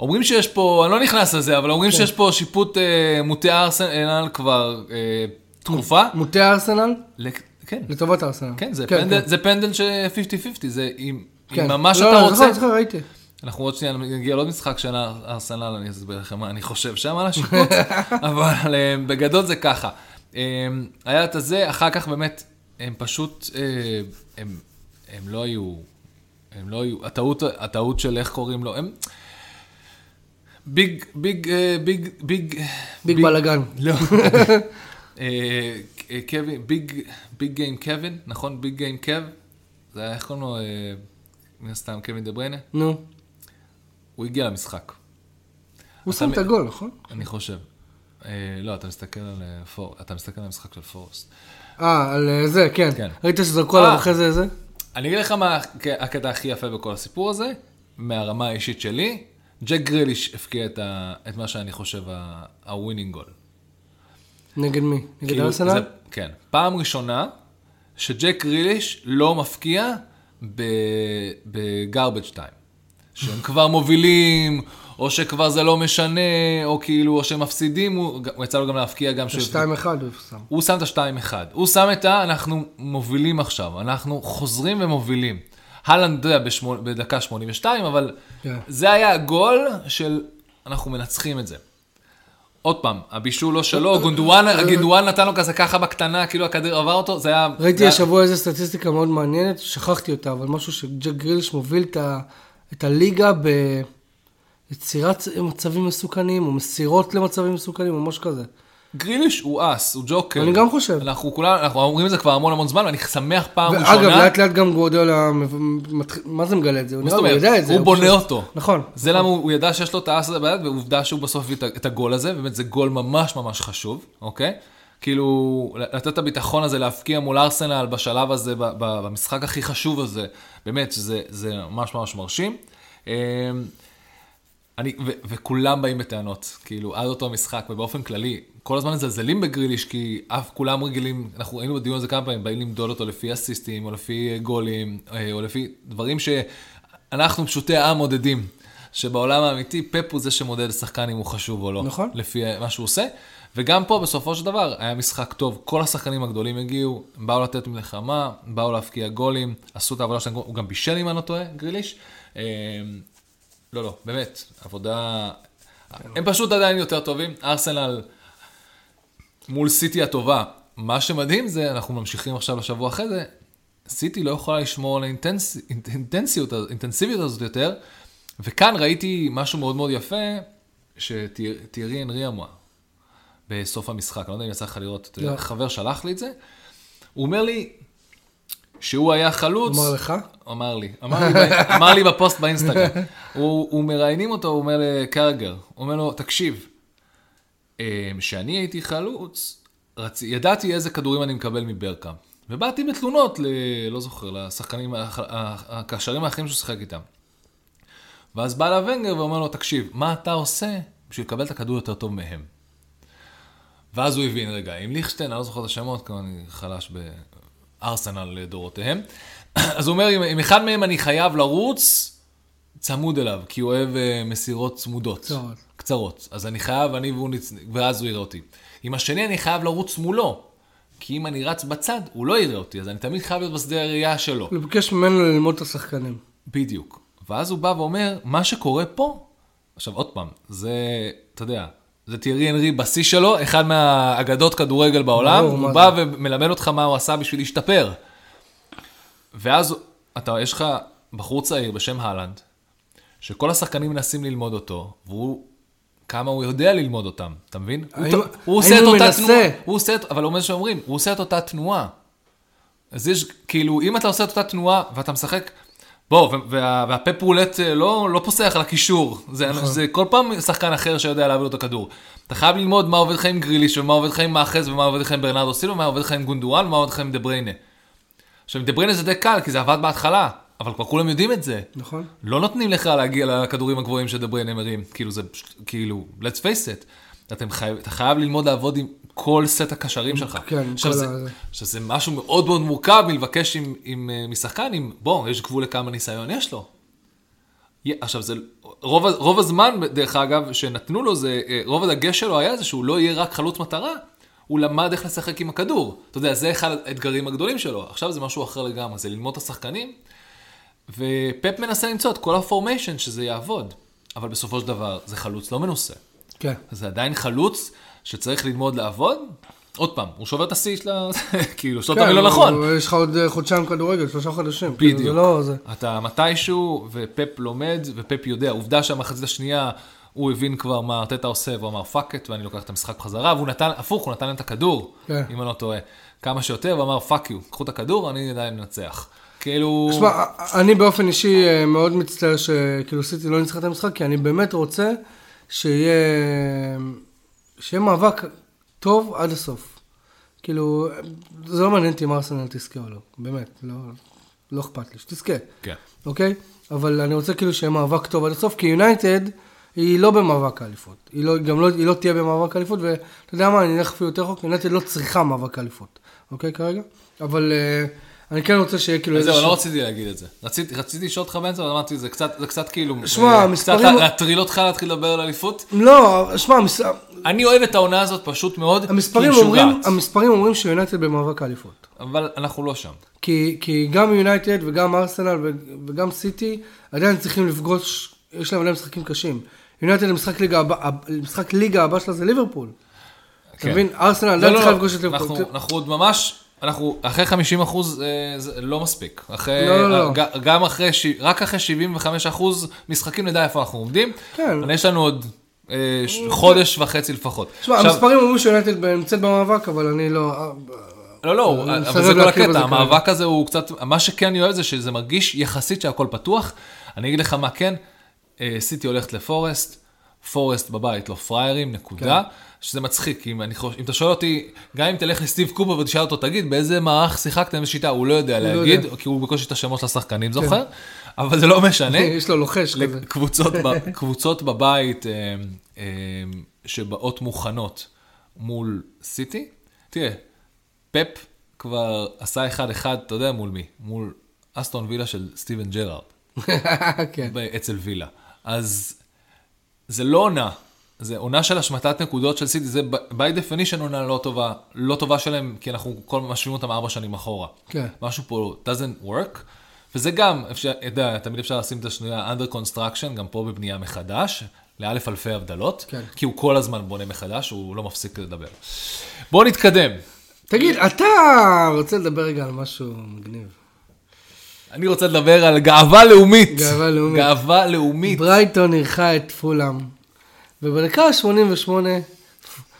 אומרים שיש פה, אני לא נכנס לזה, אבל כן. אומרים שיש פה שיפוט אה, מוטה ארסנל כבר אה, תקופה. מוטה ארסנל? לק- כן, לטובת ארסנל. כן, זה פנדל, זה פנדל ש 50-50, זה אם, כן. אם ממש לא, אתה לא, רוצה... זוכר, זוכר, ראיתי. אנחנו עוד שנייה נגיע לעוד משחק של ארסנל, אני אסביר לכם מה אני חושב שם על השיפוט, אבל אה, בגדול זה ככה. אה, היה את הזה, אחר כך באמת, הם פשוט, אה, הם, הם לא היו, הם לא היו, הטעות, הטעות של איך קוראים לו, הם... big, big, אה, big, big, big בלאגן. לא. אה, קווין, big, big game קווין, נכון? big game Kev? זה היה, איך קוראים לו? מן הסתם קווין דה בריינה? נו. הוא הגיע למשחק, הוא שם את הגול, נכון? אני חושב. לא, אתה מסתכל על פור, אתה מסתכל על המשחק של פורסט. אה, על אה, זה, כן. כן. ראית שזרקו עליו אה. אחרי זה זה? אני אגיד לך מה הק- הקטע הכי יפה בכל הסיפור הזה, מהרמה האישית שלי, ג'ק גריליש הבקיע את, ה, את מה שאני חושב ה winning goal. נגד מי? נגד כאילו, ארסנל? זה- כן. פעם ראשונה שג'ק גריליש לא מבקיע ב garbage time. שהם כבר מובילים, או שכבר זה לא משנה, או כאילו, או שהם מפסידים, הוא, הוא יצא לו גם להבקיע גם ש... שתיים אחד הוא שם. הוא שם את השתיים אחד. הוא שם את ה... אנחנו מובילים עכשיו. אנחנו חוזרים ומובילים. הלנד, אתה יודע, בדקה 82, אבל כן. זה היה הגול של אנחנו מנצחים את זה. עוד פעם, הבישול לא שלו, גונדואן, גונדואן נתן לו כזה ככה בקטנה, כאילו הכדור עבר אותו, זה היה... ראיתי השבוע איזה סטטיסטיקה מאוד מעניינת, שכחתי אותה, אבל משהו שג'ק גריליש מוביל את, ה, את הליגה ביצירת מצבים מסוכנים, או מסירות למצבים מסוכנים, או משהו כזה. גריליש הוא אס, הוא ג'וקר. אני גם חושב. אנחנו כולם, אנחנו אומרים את זה כבר המון המון זמן, ואני שמח פעם ואגב, ראשונה. לאט לאט גם גוורדיאלה, מה זה מגלה את זה? הוא מה נראה, הוא? יודע את זה. הוא בונה אותו. נכון. זה למה הוא ידע שיש לו את האס הזה ביד, ועובדה שהוא בסוף הביא את הגול הזה, באמת זה גול ממש ממש חשוב, אוקיי? כאילו, לתת את הביטחון הזה להפקיע מול ארסנל בשלב הזה, במשחק הכי חשוב הזה, באמת, זה, זה ממש ממש מרשים. אמ, אני, ו, וכולם באים בטענות, כאילו, עד אותו משחק, ובאופן כללי, כל הזמן מזלזלים בגריליש, כי אף כולם רגילים, אנחנו היינו בדיון הזה כמה פעמים, באים למדוד אותו לפי אסיסטים, או לפי גולים, אה, או לפי דברים שאנחנו פשוטי העם מודדים. שבעולם האמיתי, פפ הוא זה שמודד לשחקן אם הוא חשוב או לא. נכון. לפי מה שהוא עושה. וגם פה, בסופו של דבר, היה משחק טוב. כל השחקנים הגדולים הגיעו, באו לתת מלחמה, באו להפקיע גולים, עשו את העבודה שלהם, הוא גם בישל אם אני לא טועה, גריליש. אה, לא, לא, באמת, עבודה... הם פשוט עדיין יותר טובים. ארסנל מול סיטי הטובה. מה שמדהים זה, אנחנו ממשיכים עכשיו לשבוע אחרי זה, סיטי לא יכולה לשמור על האינטנס- האינטנסיביות הזאת יותר, וכאן ראיתי משהו מאוד מאוד יפה, שתיארי אנרי אמרה בסוף המשחק, אני לא יודע אם יצא לך לראות, לא. חבר שלח לי את זה, הוא אומר לי שהוא היה חלוץ, אמר לך? אמר לי, אמר לי, ב- אמר לי בפוסט באינסטגרם. הוא, הוא מראיינים אותו, הוא אומר לקרגר, הוא אומר לו, תקשיב, כשאני הייתי חלוץ, רצ... ידעתי איזה כדורים אני מקבל מברקאם. ובאתי בתלונות, ל... לא זוכר, לשחקנים, הקשרים האחרים שהוא שיחק איתם. ואז בא לה ונגר ואומר לו, תקשיב, מה אתה עושה בשביל לקבל את הכדור יותר טוב מהם? ואז הוא הבין, רגע, עם ליכטשטיין, אני לא זוכר את השמות, כי אני חלש בארסנל לדורותיהם. אז הוא אומר, עם, עם אחד מהם אני חייב לרוץ צמוד אליו, כי הוא אוהב אה, מסירות צמודות. קצרות. קצרות. אז אני חייב, אני והוא, נצ... ואז הוא יראה אותי. עם השני אני חייב לרוץ מולו, כי אם אני רץ בצד, הוא לא יראה אותי, אז אני תמיד חייב להיות בשדה הראייה שלו. הוא ביקש ממנו ללמוד את השחקנים. בדיוק. ואז הוא בא ואומר, מה שקורה פה, עכשיו עוד פעם, זה, אתה יודע, זה תיארי אנרי בשיא שלו, אחד מהאגדות כדורגל בעולם, הוא בא זה. ומלמד אותך מה הוא עשה בשביל להשתפר. ואז אתה, יש לך בחור צעיר בשם הלנד, שכל השחקנים מנסים ללמוד אותו, והוא, כמה הוא יודע ללמוד אותם, אתה מבין? הוא, האם- הוא עושה את אותה מנסה? תנועה, הוא עושה את, אבל הוא אומר שאומרים, הוא עושה את אותה תנועה. אז יש, כאילו, אם אתה עושה את אותה תנועה ואתה משחק, בוא, וה, והפפ roulette אה, לא, לא פוסח על הקישור. זה, נכון. זה כל פעם שחקן אחר שיודע להעביר לו את הכדור. אתה חייב ללמוד מה עובד לך עם גריליש, ומה עובד לך עם מאחרז, ומה עובד לך עם ברנרדו סילבה, ומה עובד לך עם גונדואן, ומה עובד לך עם דה בריינה. עכשיו, דה בריינה זה די קל, כי זה עבד בהתחלה, אבל כבר כולם יודעים את זה. נכון? לא נותנים לך להגיע לכדורים הגבוהים שדה בריינה מרים. כאילו, זה כאילו, let's face it. אתם חייב, אתה חייב ללמוד לעבוד עם כל סט הקשרים שלך. כן, עכשיו, כל זה, ה- שזה משהו מאוד מאוד מורכב מלבקש עם, עם, אה, משחקן, עם, בוא, יש גבול לכמה ניסיון יש לו. עכשיו, זה, רוב, רוב הזמן, דרך אגב, שנתנו לו, זה, אה, רוב הדגש שלו היה זה שהוא לא יהיה רק חלוץ מטרה, הוא למד איך לשחק עם הכדור. אתה יודע, זה אחד האתגרים הגדולים שלו. עכשיו זה משהו אחר לגמרי, זה ללמוד את השחקנים, ופפ מנסה למצוא את כל ה formation שזה יעבוד. אבל בסופו של דבר, זה חלוץ לא מנוסה. כן. זה עדיין חלוץ שצריך ללמוד לעבוד. עוד פעם, הוא שובר את השיא של ה... כאילו, שלא תמיד לא נכון. הוא- יש לך עוד אה, חודשיים כדורגל, שלושה חודשים. כאילו, בדיוק. זה לא זה. אתה מתישהו, ופפ לומד, ופפ יודע. עובדה שהמחצית השנייה, הוא הבין כבר מה ארטטה עושה, והוא אמר fuck it, ואני לוקח את המשחק בחזרה, והוא נתן, הפוך, הוא נתן להם את הכדור, כן. אם אני לא טועה, כמה שיותר, ואמר fuck you, קחו את הכדור, אני עדיין מנצח. כאילו... תשמע, אני באופן אישי אה, מאוד מצטער שכאילו סיטי לא ניצחה את המשחק, כי אני באמת רוצה שיהיה, שיהיה מאבק טוב עד הסוף. כאילו, זה לא מעניין אותי אם ארסנל תזכה או לא, באמת, לא, לא אכפת לי, שתזכה, כן. אוקיי? אבל אני רוצה כאילו שיהיה מאבק טוב עד הסוף, כי יונייטד, היא לא במאבק האליפות. היא לא, גם לא, היא לא תהיה במאבק האליפות, ואתה יודע מה, אני אלך אפילו יותר רחוק, יונייטד לא צריכה מאבק האליפות, אוקיי, כרגע? אבל אה, אני כן רוצה שיהיה כאילו זהו, איזשהו... לא רציתי להגיד את זה. רציתי רציתי לשאול אותך באמצע, אבל אמרתי, זה קצת, זה קצת כאילו... שמע, אה, המספרים- קצת לה- להטריל אותך להתחיל לדבר על אליפות. לא, שמע, המס... אני אוהב את העונה הזאת פשוט מאוד, כי המספרים היא אומרים, משוגעת. המספרים אומרים שיונייטד במאבק האליפות. אבל אנחנו לא שם. כי, כי גם יונייטד וגם ארסנל ו- וגם סיטי עדיין צריכים לפגוש, יש להם עדיין משחקים קשים. יונייטד המשחק ליגה הבא, המשחק ליגה הבא שלה זה ליברפול. אתה כן. מבין? ארסנל לא, עדיין לא, צריכה לא, לפגוש את אנחנו- ליברפול. אנחנו עוד ממש, אנחנו אחרי 50 אחוז זה לא מספיק. אחרי, לא, לא, לא. ג- גם אחרי, ש- רק אחרי 75 אחוז משחקים נדע איפה אנחנו עומדים. כן. אבל יש לנו עוד אה, חודש וחצי לפחות. תשמע, המספרים אומרים שיונייטד נמצאת במאבק, אבל אני לא... לא, לא, אבל זה כל הקטע, המאבק הזה הוא קצת, מה שכן אני אוהב זה שזה מרגיש יחסית שהכל פתוח. אני אגיד לך מה כן, אה, סיטי הולכת לפורסט, פורסט בבית לא פריירים, נקודה. כן. שזה מצחיק, אם, אני חושב, אם אתה שואל אותי, גם אם תלך לסטיב קובר ותשאל אותו, תגיד, באיזה מערך שיחקתם, איזה שיטה, הוא לא יודע לא להגיד, יודע. כי הוא בקושי את השמות של השחקנים זוכר, אבל זה לא משנה. יש לו לוחש כזה. ב- קבוצות בבית אה, אה, שבאות מוכנות מול סיטי. תראה, פפ כבר עשה אחד אחד, אתה יודע מול מי? מול אסטון וילה של סטיבן ג'רארד, כן. אצל וילה. אז זה לא עונה, זה עונה של השמטת נקודות של סיטי, זה by definition עונה לא טובה, לא טובה שלהם, כי אנחנו כל הזמן משווים אותם ארבע שנים אחורה. כן. משהו פה doesn't work, וזה גם, אפשר, יודע, תמיד אפשר לשים את השנייה under construction, גם פה בבנייה מחדש, לאלף אלפי הבדלות, כן. כי הוא כל הזמן בונה מחדש, הוא לא מפסיק לדבר. בואו נתקדם. תגיד, אתה רוצה לדבר רגע על משהו מגניב. אני רוצה לדבר על גאווה לאומית. גאווה לאומית. גאווה לאומית. ברייטון אירחה את פולאם, ובדקה ה-88,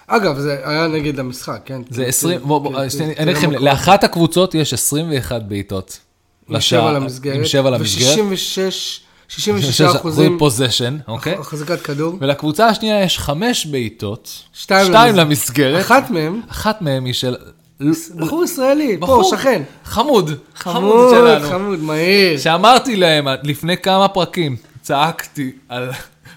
אגב, זה היה נגד המשחק, כן? זה כי- 20, כי- בוא, בוא, כי- שנייה, אני אגיד לכם, לאחת הקבוצות יש 21 בעיטות. עם שבע למסגרת, עם שבע למסגרת. ו-66 66 אחוזים פוזיישן, אוקיי? החזקת כדור. ולקבוצה השנייה יש חמש בעיטות, שתיים שתיים למס- למסגרת, אחת מהם, אחת מהן היא של... בחור ישראלי, פה, שכן. חמוד, חמוד, שלנו. חמוד, מהיר. שאמרתי להם לפני כמה פרקים, צעקתי על...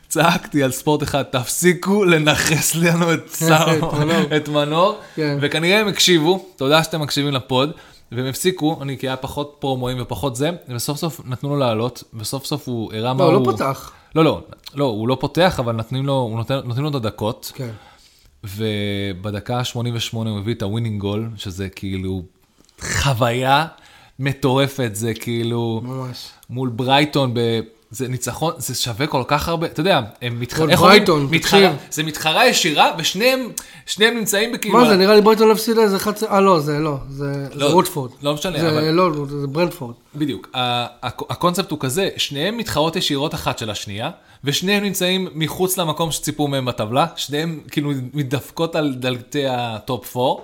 צעקתי על ספורט אחד, תפסיקו לנכס לנו מנור. את מנור, כן. וכנראה הם הקשיבו, תודה שאתם מקשיבים לפוד, והם הפסיקו, אני כי היה פחות פרומואים ופחות זה, וסוף סוף נתנו לו לעלות, וסוף סוף הוא הראה מה לא, הוא... לא פתח. לא, לא, לא, הוא לא פותח, אבל נותנים לו, הוא נותן, נותנים לו את הדקות, כן. ובדקה ה-88 הוא הביא את ה winning goal, שזה כאילו חוויה מטורפת, זה כאילו ממש. מול ברייטון, ב... זה ניצחון, זה שווה כל כך הרבה, אתה יודע, הם מתח... מול איך אומרים? מתחרה. זה מתחרה ישירה, ושניהם שניהם נמצאים בכאילו... מה זה, נראה לי ברייטון לא הפסידה איזה 11, אה לא, זה לא, זה זה לא, רוטפורד. לא משנה, זה אבל- לא, לא, זה ברנטפורד. בדיוק. הקונספט הוא כזה, שניהם מתחרות ישירות אחת של השנייה, ושניהם נמצאים מחוץ למקום שציפו מהם בטבלה, שניהם כאילו מתדפקות על דלתי ה top 4,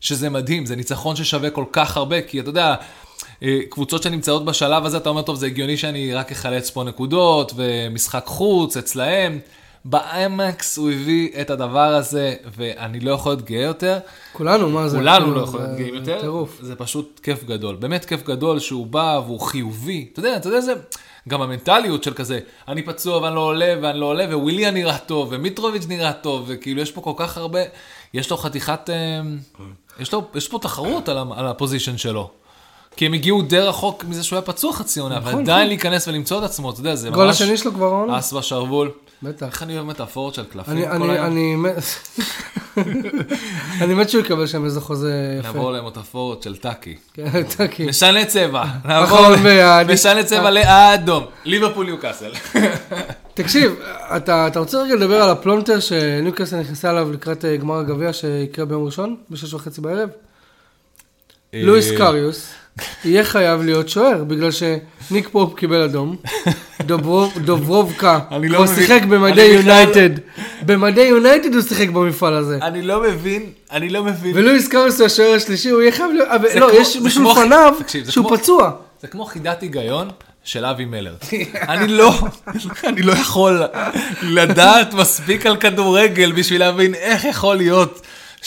שזה מדהים, זה ניצחון ששווה כל כך הרבה, כי אתה יודע, קבוצות שנמצאות בשלב הזה, אתה אומר, טוב, זה הגיוני שאני רק אחלץ פה נקודות, ומשחק חוץ אצלהם. באמקס הוא הביא את הדבר הזה, ואני לא יכול להיות גאה יותר. כולנו, מה זה? כולנו כאילו, לא יכולים להיות גאים זה יותר, טירוף. זה פשוט כיף גדול. באמת כיף גדול שהוא בא והוא חיובי. אתה יודע, אתה יודע, זה גם המנטליות של כזה, אני פצוע ואני לא עולה ואני לא עולה, וויליאן נראה טוב, ומיטרוביץ' נראה טוב, וכאילו יש פה כל כך הרבה, יש לו חתיכת, אה, יש, לו, יש פה תחרות על, ה- על הפוזיישן שלו. כי הם הגיעו די רחוק מזה שהוא היה פצוע חצי עונה, אבל נכון, עדיין נכון. להיכנס ולמצוא את עצמו, אתה יודע, זה גול ממש השני שלו כבר העונה? אס בשרוול. בטח. איך אני אוהב מטאפורות של קלפים כל היום. אני, מת- אני מת שהוא יקבל שם איזה חוזה יפה. נעבור למטאפורות של טאקי. כן, טאקי. משנה צבע, נעבור, אחרון ביד. משנה צבע לאדום, ליברפול ניוקאסל. תקשיב, אתה, אתה רוצה רגע לדבר על הפלונטר שניוקאסל נכנסה אליו לקראת אה, גמר הגביע שיקרה ביום ראשון, בשש וחצי בערב? אה, לוריס קריוס יהיה חייב להיות שוער, בגלל שניק פופ קיבל אדום, דוברוב- דוברובקה לא כבר מבין. שיחק במדי יונייטד, במדי יונייטד הוא שיחק במפעל הזה. אני לא מבין, אני לא מבין. ולואיס קריוס הוא השוער השלישי, הוא יהיה חייב להיות, לא, יש מישהו לפניו שהוא פצוע. זה כמו חידת היגיון של אבי מלר. אני לא, אני לא יכול לדעת מספיק על כדורגל בשביל להבין איך יכול להיות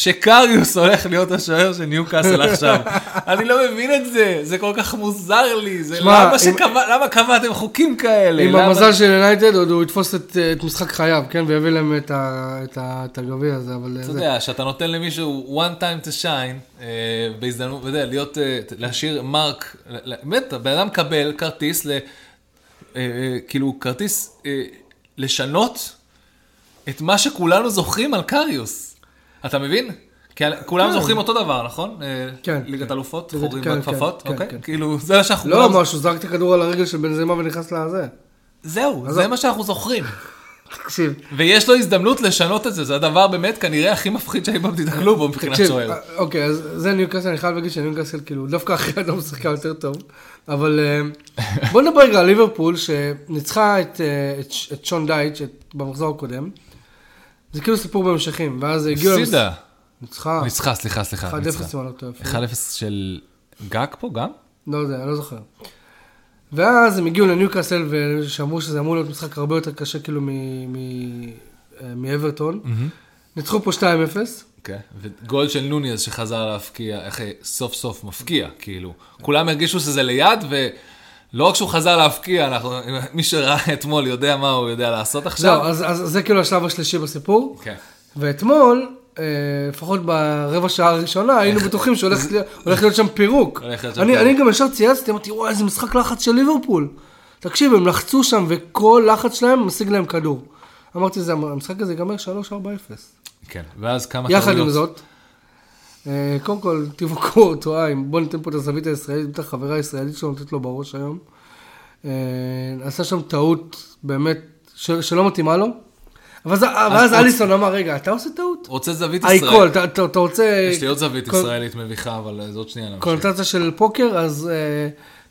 שקריוס הולך להיות השוער של ניוקאסל עכשיו. אני לא מבין את זה, זה כל כך מוזר לי. זה שמע, למה אם- שקבע- למה קבעתם חוקים כאלה? עם למה- המזל של יונייטד, עוד הוא יתפוס את את משחק חייו, כן? ויביא להם את ה- את ה- את הגביע הזה, אבל... אתה זה- יודע, שאתה נותן למישהו one time to shine, אה, בהזדמנות, אתה יודע, להיות, אה, להשאיר מרק, באמת, הבן אדם מקבל כרטיס, ל, אה, אה, כאילו, כרטיס אה, לשנות את מה שכולנו זוכרים על קריוס. אתה מבין? כי כולם כן. זוכרים אותו דבר, נכון? אה, כן, ליגת כן. אלופות, חורים בכפפות, כן, אוקיי? כאילו, זה מה שאנחנו... לא משהו, זרק את הכדור על הרגל של בנזימה ונכנס לזה. זהו, זה מה שאנחנו זוכרים. תקשיב, ויש לו הזדמנות לשנות את זה, זה הדבר באמת כנראה הכי מפחיד שאי פעם תתקלו בו מבחינת תקשיב, שוער. אה, אוקיי, אז זה ניוקאסל, אני חייב להגיד שניוקאסל כאילו דווקא אחרי אדם שיחקה יותר טוב, אבל אה, בוא נדבר רגע על ליברפול שניצחה את, אה, שון דייץ' במחזור הקודם. זה כאילו סיפור בהמשכים, ואז הגיעו... הפסידה. ניצחה, ניצחה, סליחה, סליחה. 1-0 ניצחה. אם אני לא טועה. 1-0 של גג פה גם? לא יודע, אני לא זוכר. ואז הם הגיעו לניוקאסל ושאמרו שזה אמור להיות משחק הרבה יותר קשה כאילו אה, מאברטון. ניצחו פה 2-0. כן. וגול של נוניז שחזר להפקיע, איך סוף סוף מפקיע, כאילו. כולם הרגישו שזה ליד, ולא רק שהוא חזר להפקיע, אנחנו, מי שראה אתמול יודע מה הוא יודע לעשות עכשיו. זהו, אז, אז זה כאילו השלב השלישי בסיפור. כן. ואתמול, אה, לפחות ברבע שעה הראשונה, היינו בטוחים שהולך להיות- שם פירוק. אני. אני גם ישר צייצתי, אמרתי, וואי, איזה משחק לחץ של ליברפול. תקשיב, הם לחצו שם, וכל לחץ שלהם משיג להם כדור. אמרתי, זה, המשחק הזה ייגמר 3-4-0. כן. ואז כמה יחד עם. זאת, קודם כל, תבוקו אורטואיים, בוא ניתן פה את הזווית הישראלית, בטח חברה ישראלית שלו נותנת לו בראש היום. אה, עשה שם טעות באמת שלא מתאימה לו. ואז אליסון אמר, רגע, אתה עושה טעות? רוצה זווית אייקול, ישראלית. אתה- אתה אתה רוצה... יש לי עוד זווית ישראלית מביכה, אבל אה, זאת שנייה. קונוטציה של פוקר, אז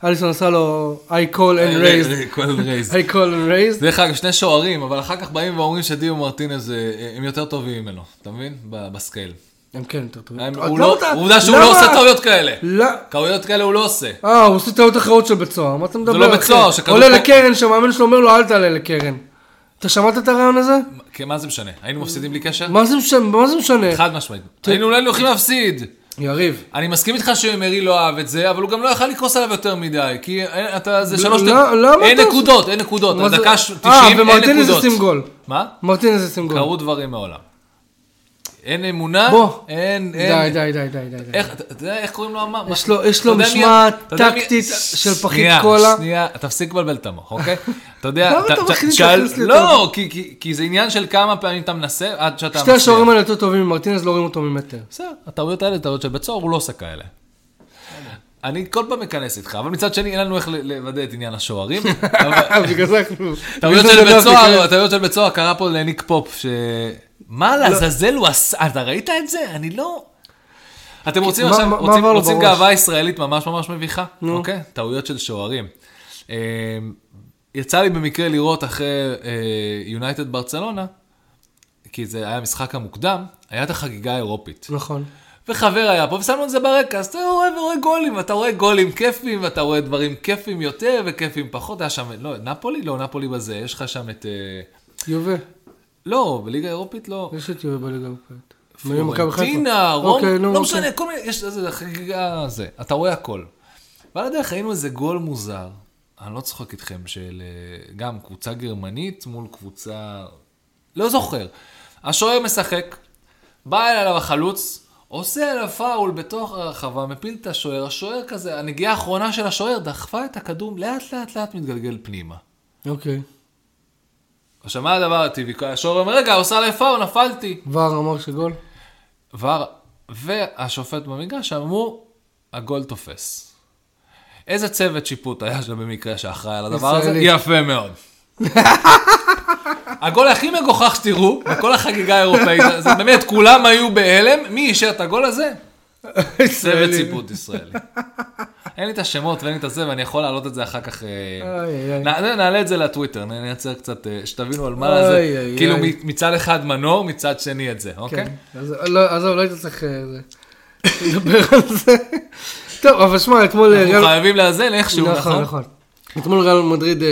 אה, אליסון עשה לו I call and raised. כל רייז. I call and raised. דרך אגב, שני שוערים, אבל אחר כך באים ואומרים שדיו מרטינז אה, הם יותר טובים ממנו, אתה מבין? בסקייל. הם כן יותר טובים. למה לא- עובדה שהוא? לא עושה טעויות כאלה. לא. טעויות כאלה הוא לא עושה. אה, הוא עושה טעויות אחרות של בית סוהר, מה אתה מדבר? לא אחי? בית סוהר, שכדור עולה לקרן, שהמאמן שלו אומר לו, אל תעלה לקרן. אתה שמעת את הרעיון הזה? כי מה זה משנה? היינו מפסידים בלי קשר? מה זה משנה? זה? חד משמעית. היינו אולי הולכים להפסיד. יריב. אני מסכים איתך שמרי לא אהב את זה, אבל הוא גם לא יכל לכעוס עליו יותר מדי, כי אתה, זה שלוש... לא- למה אין נקודות, אין נקודות. מה זה- דקה ש- 90, אה, אין ומרטינז נקודות. ישים גול. מה? מרטינז ישים גול. קרו דברים מעולם. אין אמונה, בוא. אין... אין- די, די, די, די. די. איך, אתה יודע איך קוראים לו? מה- יש לו- יש לו משמעת טקטית של פחית שנייה, קולה. שנייה, תפסיק לבלבל את המוח, אוקיי? אתה יודע, למה אתה מכניס להכניס לי לא, כי- זה עניין של כמה פעמים אתה מנסה עד שאתה שתי. השוערים האלה יותר טובים ממרטינז, לא רואים אותו ממטר. בסדר, הטעויות האלה, טעויות של בית סוהר, הוא לא עושה כאלה. אני כל פעם מכנס איתך, אבל מצד שני אין לנו איך לוודא את עניין השוערים. בגלל זה אנחנו... טעויות של זה בית סוהר, קרה פה לניק פופ. מה לעזאזל הוא עשה? אתה ראית את זה? אני לא... אתם רוצים עכשיו, רוצים-? גאווה ישראלית ממש ממש מביכה? נו. אוקיי? טעויות של שוערים. אה, יצא לי במקרה לראות אחרי יונייטד ברצלונה, כי זה היה המשחק המוקדם, היה את החגיגה האירופית. נכון. וחבר היה פה, ושמנו את זה ברקע, אז אתה רואה ורואה גולים, אתה רואה גולים כיפים, ואתה רואה דברים כיפים יותר וכיפים פחות. היה שם, לא, נפולי? לא, נפולי בזה, יש לך שם את... אה, יובה. לא, בליגה האירופית לא. יש את יובה בליגה חיפה. פלורנטינה, רום, אוקיי, לא אוקיי. משנה, כל מיני, יש איזה חגיגה זה, אתה רואה הכל. ועל הדרך ראינו איזה גול מוזר, אני לא צוחק איתכם, של אה, גם קבוצה גרמנית מול קבוצה, לא זוכר. השוער משחק, בא אליו החלוץ, עושה עליו פאול בתוך הרחבה, מפיל את השוער, השוער כזה, הנגיעה האחרונה של השוער דחפה את הכדור, לאט לאט לאט מתגלגל פנימה. אוקיי. עכשיו, מה הדבר הטבעי? השוער אומר, רגע, עושה עליי פאול, נפלתי. ור אמר שגול. ור, והשופט במגרש אמרו, הגול תופס. איזה צוות שיפוט היה שם במקרה שאחראי על הדבר הזה? יפה מאוד. הגול הכי מגוחך שתראו, בכל החגיגה האירופאית, זה באמת, כולם היו בהלם, מי אישר את הגול הזה? צוות. שיפוט ישראלי. אין לי את השמות ואין לי את הזה, ואני יכול להעלות את זה אחר כך. אה, נעלה את זה לטוויטר, נייצר קצת, אה, שתבינו על מה זה. כאילו מצד אחד מנור, מצד שני את זה, אוקיי? כן. אז לא, עזוב, לא היית צריך אה. לדבר על זה. טוב, אבל שמע, אתמול... אנחנו חייבים לאזן איכשהו, נכון, נכון? נכון. אתמול ריאל מדריד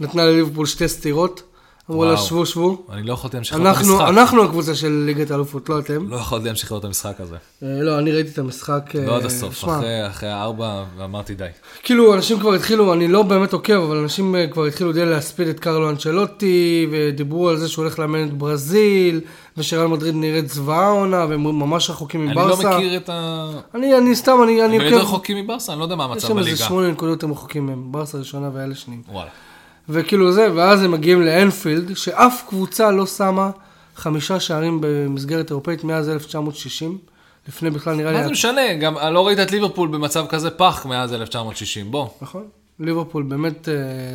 נתנה לליברפול שתי סטירות. אמרו וואו. שבו, שבו. אני לא יכולתי להמשיך לראות את המשחק. אנחנו הקבוצה של ליגת האלופות, לא אתם. לא יכולתי להמשיך לראות את המשחק הזה. אה, לא, אני ראיתי את המשחק. לא אה, עד הסוף, אחרי- הארבע, ואמרתי די. כאילו, אנשים כבר התחילו, אני לא באמת עוקב, אבל אנשים אה, כבר התחילו די להספיד את קרלו אנצ'לוטי, ודיברו על זה שהוא הולך לאמן את ברזיל, ושריאל מדריד נראית זוועה העונה, והם ממש רחוקים אני לא מברסה. מכיר את ה... אני, אני סתם, אני, אני הם יותר רחוקים מברסה, אני לא יודע מה יש המצב שם איזה בליגה. שמונה נקודות הם רחוקים מהם, ברסה ראשונה ואלה שניים. וואלה. וכאילו זה, ואז הם מגיעים לאנפילד, שאף קבוצה לא שמה חמישה שערים במסגרת אירופאית מאז 1960, לפני בכלל נראה לי... מה זה משנה? גם לא ראית את ליברפול במצב כזה פח מאז 1960, בוא. נכון. ליברפול באמת אה,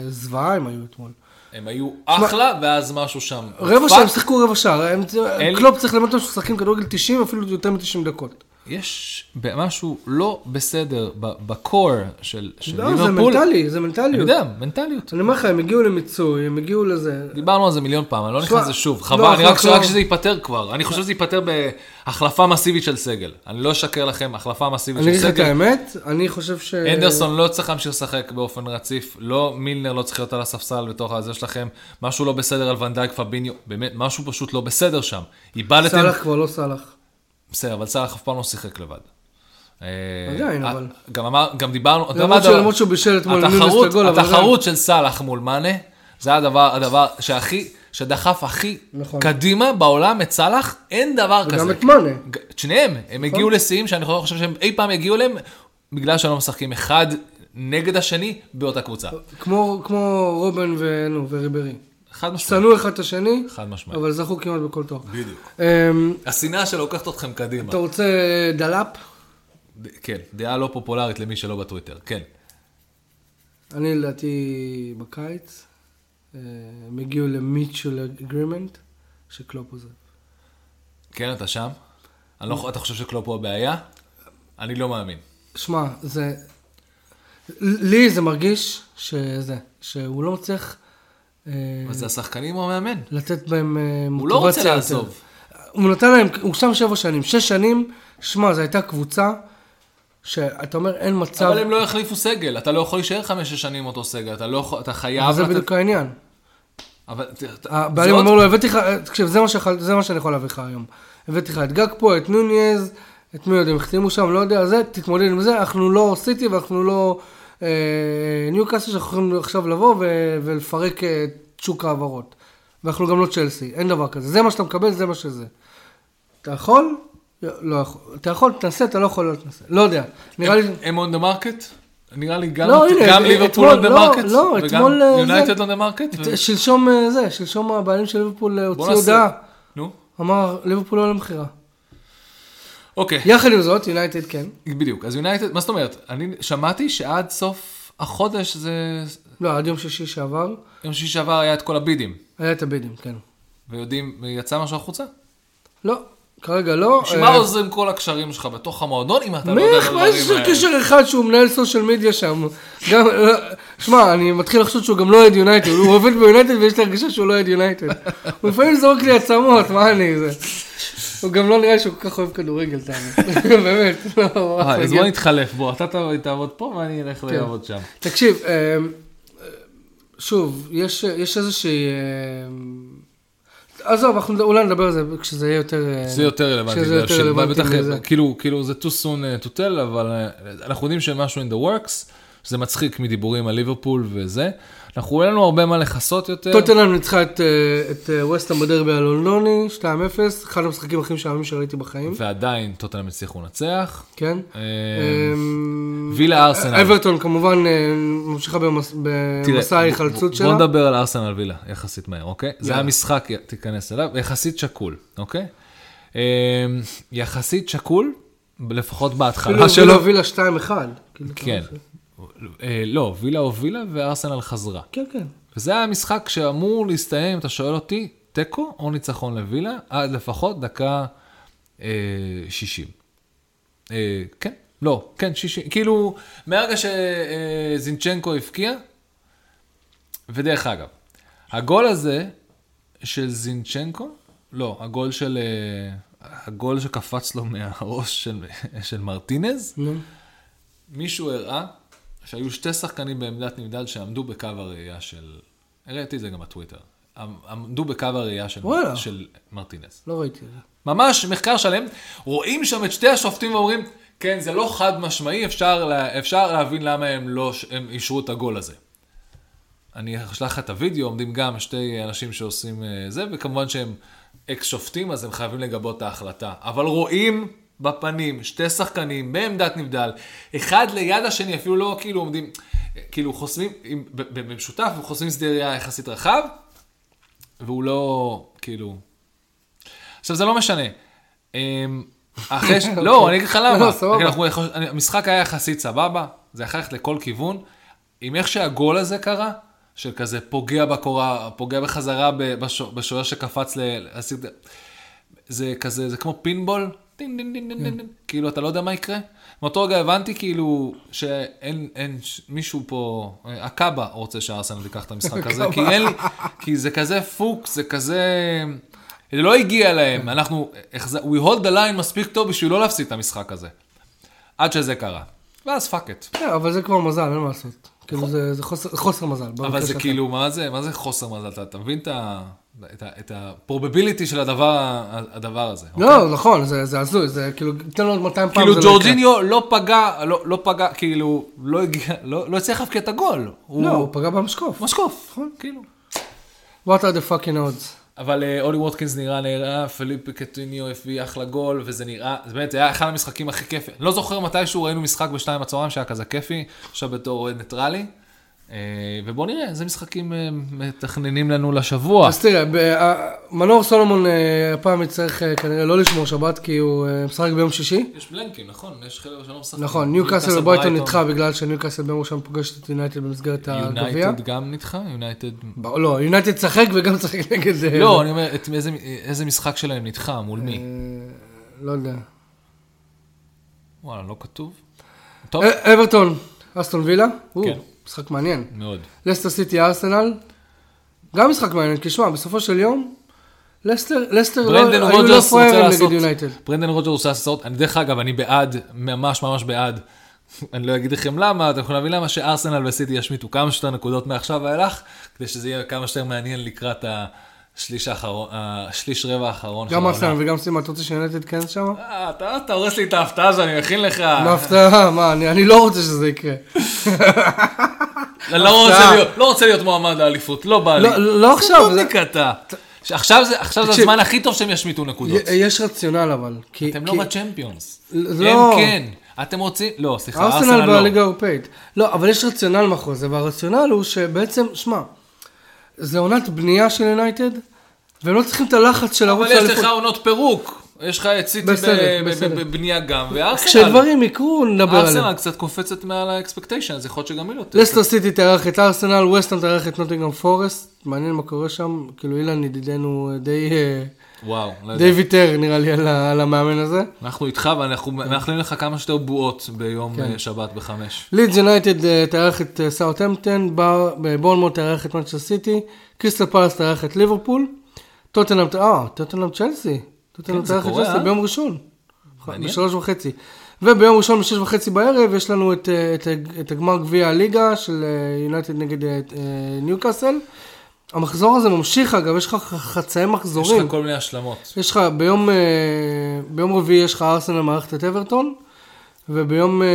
זוועה הם היו אתמול. הם היו אחלה, ואז משהו שם. רבע. שעה הם שיחקו רבע שעה, קלופ צריך ללמד אותם שמשחקים כדורגל 90, אפילו יותר מ-90 דקות. יש משהו לא בסדר בקור של של לא, זה ליברפול. מנטלי, זה אני מנטליות. יודע, מנטליות. אני אומר לך, הם הגיעו למיצוי, הם הגיעו לזה. דיברנו על זה מיליון פעם, אני לא נכנס לזה שוב. לא, חבל, אני רק רק לא- שזה ייפתר כבר. אני חושב שזה ייפתר בהחלפה מסיבית של סגל. אני לא אשקר לכם, החלפה מסיבית אני של אגיד לך את סגל. האמת, אני חושב ש... אנדרסון לא צריך להמשיך לשחק באופן רציף, לא מילנר לא צריך להיות על הספסל בתוך הזה שלכם, משהו לא בסדר על ונדייק פביניו, באמת, משהו פשוט לא בסדר שם. איבדתם, סאלח כבר לא סאלח. בסדר, אבל סאלח אף פעם לא שיחק לבד. אה, עדיין, אה, אבל- גם אמר, גם דיברנו, אתה יודע למרות שהוא בישל אתמול את הגול, אבל התחרות של סאלח מול מאנה, זה הדבר, הדבר שהכי, שדחף הכי נכון. קדימה בעולם את סאלח, אין דבר כזה. וגם את מאנה. את שניהם, הם הגיעו לשיאים שאני לא חושב שהם אי פעם יגיעו אליהם, בגלל שהם לא משחקים אחד נגד השני באותה קבוצה. כמו כמו רובן ונו, וריברי. חד משמעית. שנאו אחד את השני, חד משמעית. אבל זכו כמעט בכל תואר. בדיוק. אמ, השנאה שלוקחת אתכם קדימה. אתה רוצה דלאפ? ד- כן, דעה לא פופולרית למי שלא בטוויטר, כן. אני לדעתי בקיץ, אה, הם הגיעו ל mutual agreement, שקלופ עוזב. כן, אתה שם? אני לא, אתה חושב שקלופ הוא הבעיה? אני לא מאמין. שמע, זה... לי זה מרגיש שזה, שהוא לא מצליח אה, אבל זה השחקנים או המאמן? לתת בהם אה, הוא מוטיבציה לא רוצה. לעזוב. הוא נתן להם, הוא שם שבע שנים, שש שנים, שמע, זו הייתה קבוצה שאתה אומר, אין מצב, אבל הם לא יחליפו סגל, אתה לא יכול להישאר חמש-שש שנים אותו סגל, אתה לא יכול, אתה חייב זה. בדיוק העניין. אבל... הבעלים אומר עוד- לו, הבאתי לך, תקשיב, זה מה שאני יכול להביא לך היום. הבאתי לך את גג פה, את נוניז, את מי יודע, החתימו שם, לא יודע, זה, תתמודד עם זה, אנחנו לא סיטי ואנחנו לא אה, ניוקאסל שאנחנו יכולים עכשיו לבוא ו- ולפרק אה, את שוק ההעברות. ואנחנו גם לא צ'לסי, אין דבר כזה. זה מה שאתה מקבל, זה מה שזה. אתה יכול? לא יכול. אתה יכול, תנסה, אתה לא יכול, לא תנסה. לא יודע. נראה לי... הם on the market? נראה לי גם, לא, הנה, גם אה, ליברפול on the לא, market, לא, וגם אה, יונייטד on the market. שלשום אה, זה, שלשום הבעלים של ליברפול אה, בוא הוציא נעשה- הודעה. נו, אמר, ליברפול לא למכירה. אוקיי, יחד עם זאת, יונייטד כן. בדיוק. אז יונייטד, מה זאת אומרת? אני שמעתי שעד סוף החודש זה... לא, עד יום שישי שעבר, יום שישי שעבר היה את כל הבידים, היה את הבידים, כן. ויודעים, יצא משהו החוצה? לא, כרגע לא. בשביל אה, מה עוזרים כל הקשרים שלך בתוך המועדון אם אתה לא יודע את מה יש הדברים האלה? קשר אחד שהוא מנהל סושיאל מדיה שם? גם, לא, שמע, אני מתחיל לחשוב שהוא גם לא אוהד יונייטד, הוא עובד ביונייטד ויש לי הרגשה שהוא לא אוהד יונייטד. הוא לפעמים זורק לי עצמות, מה אני זה? הוא גם לא נראה שהוא כל כך אוהב כדורגל, תאמין. באמת, לא, אה, אחלה אז גבר. בוא נתחלף, בוא, אתה תעבוד פה ואני אלך כן. לעבוד שם. תקשיב, אה, שוב, יש, יש איזושהי... אה, עזוב, אנחנו אולי נדבר על זה כשזה יהיה יותר... אה, זה יותר רלוונטי, כשזה יותר רלוונטי לזה. כאילו, כאילו זה too soon uh, to tell, אבל אה, אנחנו יודעים שמשהו in the works, שזה מצחיק מדיבורים על ליברפול וזה. אנחנו, אין לנו הרבה מה לכסות יותר. טוטנאם ניצחה את, אה, אה, ווסטהאם בדרבי הלונדוני, 2-0, אחד המשחקים הכי משעממים שראיתי בחיים, ועדיין טוטנאם הצליחו לנצח. כן. אה, אמ, וילה ארסנל. אברטון כמובן ממשיכה במסע ההיחלצות בוא שלה. נדבר על ארסנל וילה, יחסית מהר, אוקיי? זה. היה משחק, תיכנס אליו, יחסית שקול, אוקיי? אה, יחסית שקול, לפחות בהתחלה אפילו שלו. וילה הובילה 2-1. כאילו, כן. אה, לא, וילה הובילה וארסנל חזרה. כן, כן. וזה היה משחק שאמור להסתיים, אם אתה שואל אותי, תיקו או ניצחון לווילה, עד לפחות דקה אה, 60. אה, כן, לא, כן, 60. כאילו, מהרגע שזינצ'נקו הבקיע, ודרך אגב, הגול הזה של זינצ'נקו, לא, הגול של... אה, הגול שקפץ לו מהראש של, של מרטינז, נו. מישהו הראה שהיו שתי שחקנים בעמדת נבדל שעמדו בקו הראייה של... הראיתי את זה גם בטוויטר. עמדו בקו הראייה של, וואלה. של מרטינז. לא ראיתי את זה. ממש מחקר שלם, רואים שם את שתי השופטים ואומרים, כן, זה לא חד משמעי, אפשר, לה, אפשר להבין למה הם לא, הם אישרו את הגול הזה. אני אשלח לך את הוידאו, עומדים גם שתי אנשים שעושים אה, זה, וכמובן שהם אקס שופטים, אז הם חייבים לגבות את ההחלטה. אבל רואים בפנים שתי שחקנים בעמדת נבדל, אחד ליד השני, אפילו לא כאילו עומדים, כאילו חוסמים, עם- במשותף, חוסמים שדה ראייה יחסית רחב, והוא לא, כאילו... עכשיו, זה לא משנה. אמ, אחרי ש... לא, אני אגיד לך למה. לא, אני- המשחק היה יחסית סבבה, זה יכול ללכת לכל כיוון. עם איך שהגול הזה קרה, של כזה פוגע בקורה, פוגע בחזרה בשוער שקפץ ל... זה כזה, זה כמו פינבול, דין דין דין דין דין, דין. כאילו אתה לא יודע מה יקרה. מאותו רגע הבנתי כאילו שאין אין, ש- מישהו פה, אה, הקאבה רוצה שארסנל תיקח את המשחק הזה, כי אין לי, כי זה כזה פוקס, זה כזה, זה לא הגיע להם, אנחנו, החז- we hold the line מספיק טוב בשביל לא להפסיד את המשחק הזה. עד שזה קרה. ואז fuck it. כן, אבל זה כבר מזל, אין מה לעשות. כאילו זה חוסר- מזל. אבל זה. כאילו, מה זה, חוסר מזל? אתה מבין את ה... את ה- את ה-probability של הדבר, הדבר הזה. אוקיי? לא, נכון, זה זה הזוי, זה כאילו, תן לו עוד 200 פעם. כאילו לא. ג'ורג'יניו לא פגע, לא, לא פגע, כאילו, לא הגיע, לא, לא הצליח להבקיע את הגול. הוא לא, הוא פגע במשקוף. משקוף, כאילו. What are the fucking odds? אבל אה, אולי ווטקינס נראה נראה, פיליפה קוטיניו הביא אחלה גול, וזה נראה, זה באמת, זה היה אחד המשחקים הכי כיפי. אני לא זוכר מתישהו ראינו משחק בשתיים בצהריים שהיה כזה כיפי, עכשיו בתור אוהד ניטרלי. אה, ובואו נראה איזה משחקים אה, מתכננים לנו לשבוע. אז תראה, אה, מנור סולומון הפעם יצטרך אה, כנראה לא לשמור שבת, כי הוא משחק ביום שישי. יש בלנקים, נכון? יש חלק שלא משחקים. נכון, ניוקאסל וברייטון נדחה בגלל שניוקאסל ביום ראשון פוגשת את יונייטד במסגרת הגביע. יונייטד גם נדחה? יונייטד... לא, יונייטד תשחק וגם תשחק נגד... לא, אני אומר, איזה- משחק שלהם נדחה? מול מי? לא יודע. וואלה, לא כתוב? טוב, אברטון, אסטון וילה, כן. משחק מעניין. מאוד. לסטר סיטי ארסנל, גם משחק מעניין, כי שמע, בסופו של יום, לסטר, לסטר לא- היו לא לעשות, נגד יונייטד. ברנדן רודג'רס רוצה לעשות, אני דרך אגב, אני בעד, ממש ממש בעד, אני לא אגיד לכם למה, אתם יכולים להבין למה שארסנל וסיטי ישמיטו כמה שיותר נקודות מעכשיו ואילך, כדי שזה יהיה כמה שיותר מעניין לקראת השליש האחרון, השליש רבע האחרון גם. ארסנל וגם סימה, אתה רוצה שיונייטד כן שם? אה, אתה הורס לי את ההפתעה שאני מכין לך. מה הפתעה? מה, אני אני לא רוצה שזה יקרה. אני לא רוצה. להיות- לא רוצה להיות מועמד לאליפות, לא בא לי. לא- לא עכשיו, זה- אתה. עכשיו זה עכשיו זה. הזמן הכי טוב שהם ישמיטו נקודות. יש רציונל אבל. כי- אתם כי- לא בצ'מפיונס. לא. הם כן. אתם רוצים... לא, סליחה, ארסנל ארסנל לא. בליגה האירופאית. לא, אבל יש רציונל מאחורי זה, והרציונל הוא שבעצם, שמע, זה עונת בנייה של יונייטד, והם לא צריכים את הלחץ של ערוץ אבל יש לך האליפות. עונות פירוק. יש לך את סיטי. בבנייה גם, וארסנל... כשדברים יקרו, נדבר עליהם. ארסנל קצת קופצת מעל האקספקטיישן, אז יכול להיות שגם היא לא... לסטר סיטי תארח את ארסנל, ווסטהאם תארח את נוטינגרם פורסט, מעניין מה קורה שם, כאילו אילן ידידנו אה, די, אה, וואו, לא יודע. די ויתר נראה לי על ה- על המאמן הזה. אנחנו איתך ואנחנו מאחלים לך כמה שיותר בועות ביום כן. אה, שבת בחמש. לידס יונייטד אה, תארח את סאוטהמפטון, בורנמוט תארח את מנצ'סטר סיטי, קריסטל פלאס תארח את ליברפול, טוטנאם, אה, טוטנאם צ'לסי, טוטנאם כן, תארח את צ'לסי אה? ביום ראשון. בשלוש וחצי. וביום ראשון בשש וחצי בערב יש לנו את, אה, את, ה- את הגמר גביע הליגה של אה, יונייטד נגד אה, אה, ניוקאסל. המחזור הזה ממשיך אגב, יש לך חצאי יש מחזורים. לך כל מיני השלמות. יש לך, ביום, אה, ביום רביעי יש לך ארסנל מערכת את אברטון, וביום אה,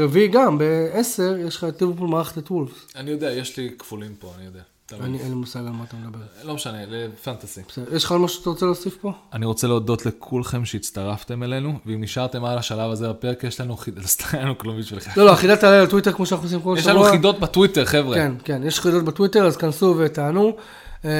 רביעי גם, ב-10, יש לך את ליברפול מערכת את וולפס. אני יודע, יש לי כפולים פה, אני יודע. אין לי מושג על מה אתה מדבר. לא משנה, לפנטסי. בסדר, יש לך עוד משהו שאתה רוצה להוסיף פה? אני רוצה להודות לכולכם שהצטרפתם אלינו, ואם נשארתם על השלב הזה בפרק, יש לנו חידות, סתם אין לנו כלום בשבילכם. לא, לא, החידה תעלה לטוויטר כמו שאנחנו עושים כל יש שבוע. לנו חידות בטוויטר, חבר'ה. כן, כן, יש חידות בטוויטר, אז כנסו ותענו. אה,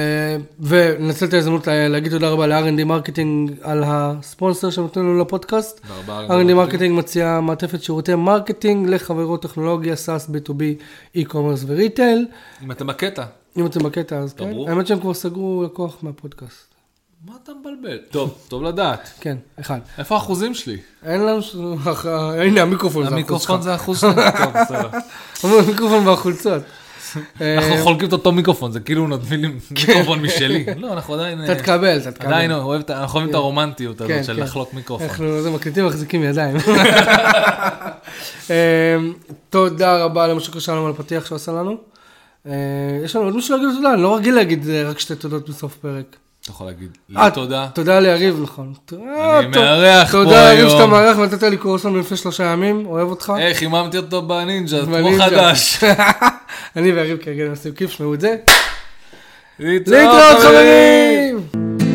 וננצל את ההזדמנות לה- להגיד תודה רבה ל-R&D Marketing על הספונסר שנותן לנו לפודקאסט. R&D Marketing מציע מעטפת שירותי marketing לחברות טכנולוגיה, SaaS, B2B, e-commerce ו retail. אם אתם בקטע, אם אתם בקטע אז כן. האמת שהם כבר סגרו לקוח מהפודקאסט. מה אתה מבלבל? טוב, טוב לדעת. כן, אחד. איפה האחוזים שלי? אין לנו... ש- הנה המיקרופון זה האחוז המיקרופון שלך. זה האחוז שלי? טוב, בסדר. המיקרופון והחולצות. אנחנו אה, חולקים את אותו מיקרופון, זה כאילו נותנים לי מיקרופון משלי. לא, אנחנו עדיין... אתה תקבל, אתה תקבל. עדיין אנחנו אוהבים את הרומנטיות כן, הזאת של כן. לחלוק מיקרופון. אנחנו זה מקליטים מחזיקים ידיים. אמ, תודה רבה למשה שלום על הפתיח שעשה לנו. אה, יש לנו עוד מישהו להגיד תודה? אני לא רגיל להגיד אה, רק שתי תודות בסוף פרק. אתה יכול להגיד אה, לי תודה. תודה ליריב, נכון. אני מארח פה תודה ליריב היום. שאתה מארח ונתת לי קורסון לפני שלושה ימים, אוהב אותך. היי, חיממתי אותו בנינג'ה, כמו. חדש. אני ויריב כרגע עושים כיף, שמעו את זה. להתראות חברים!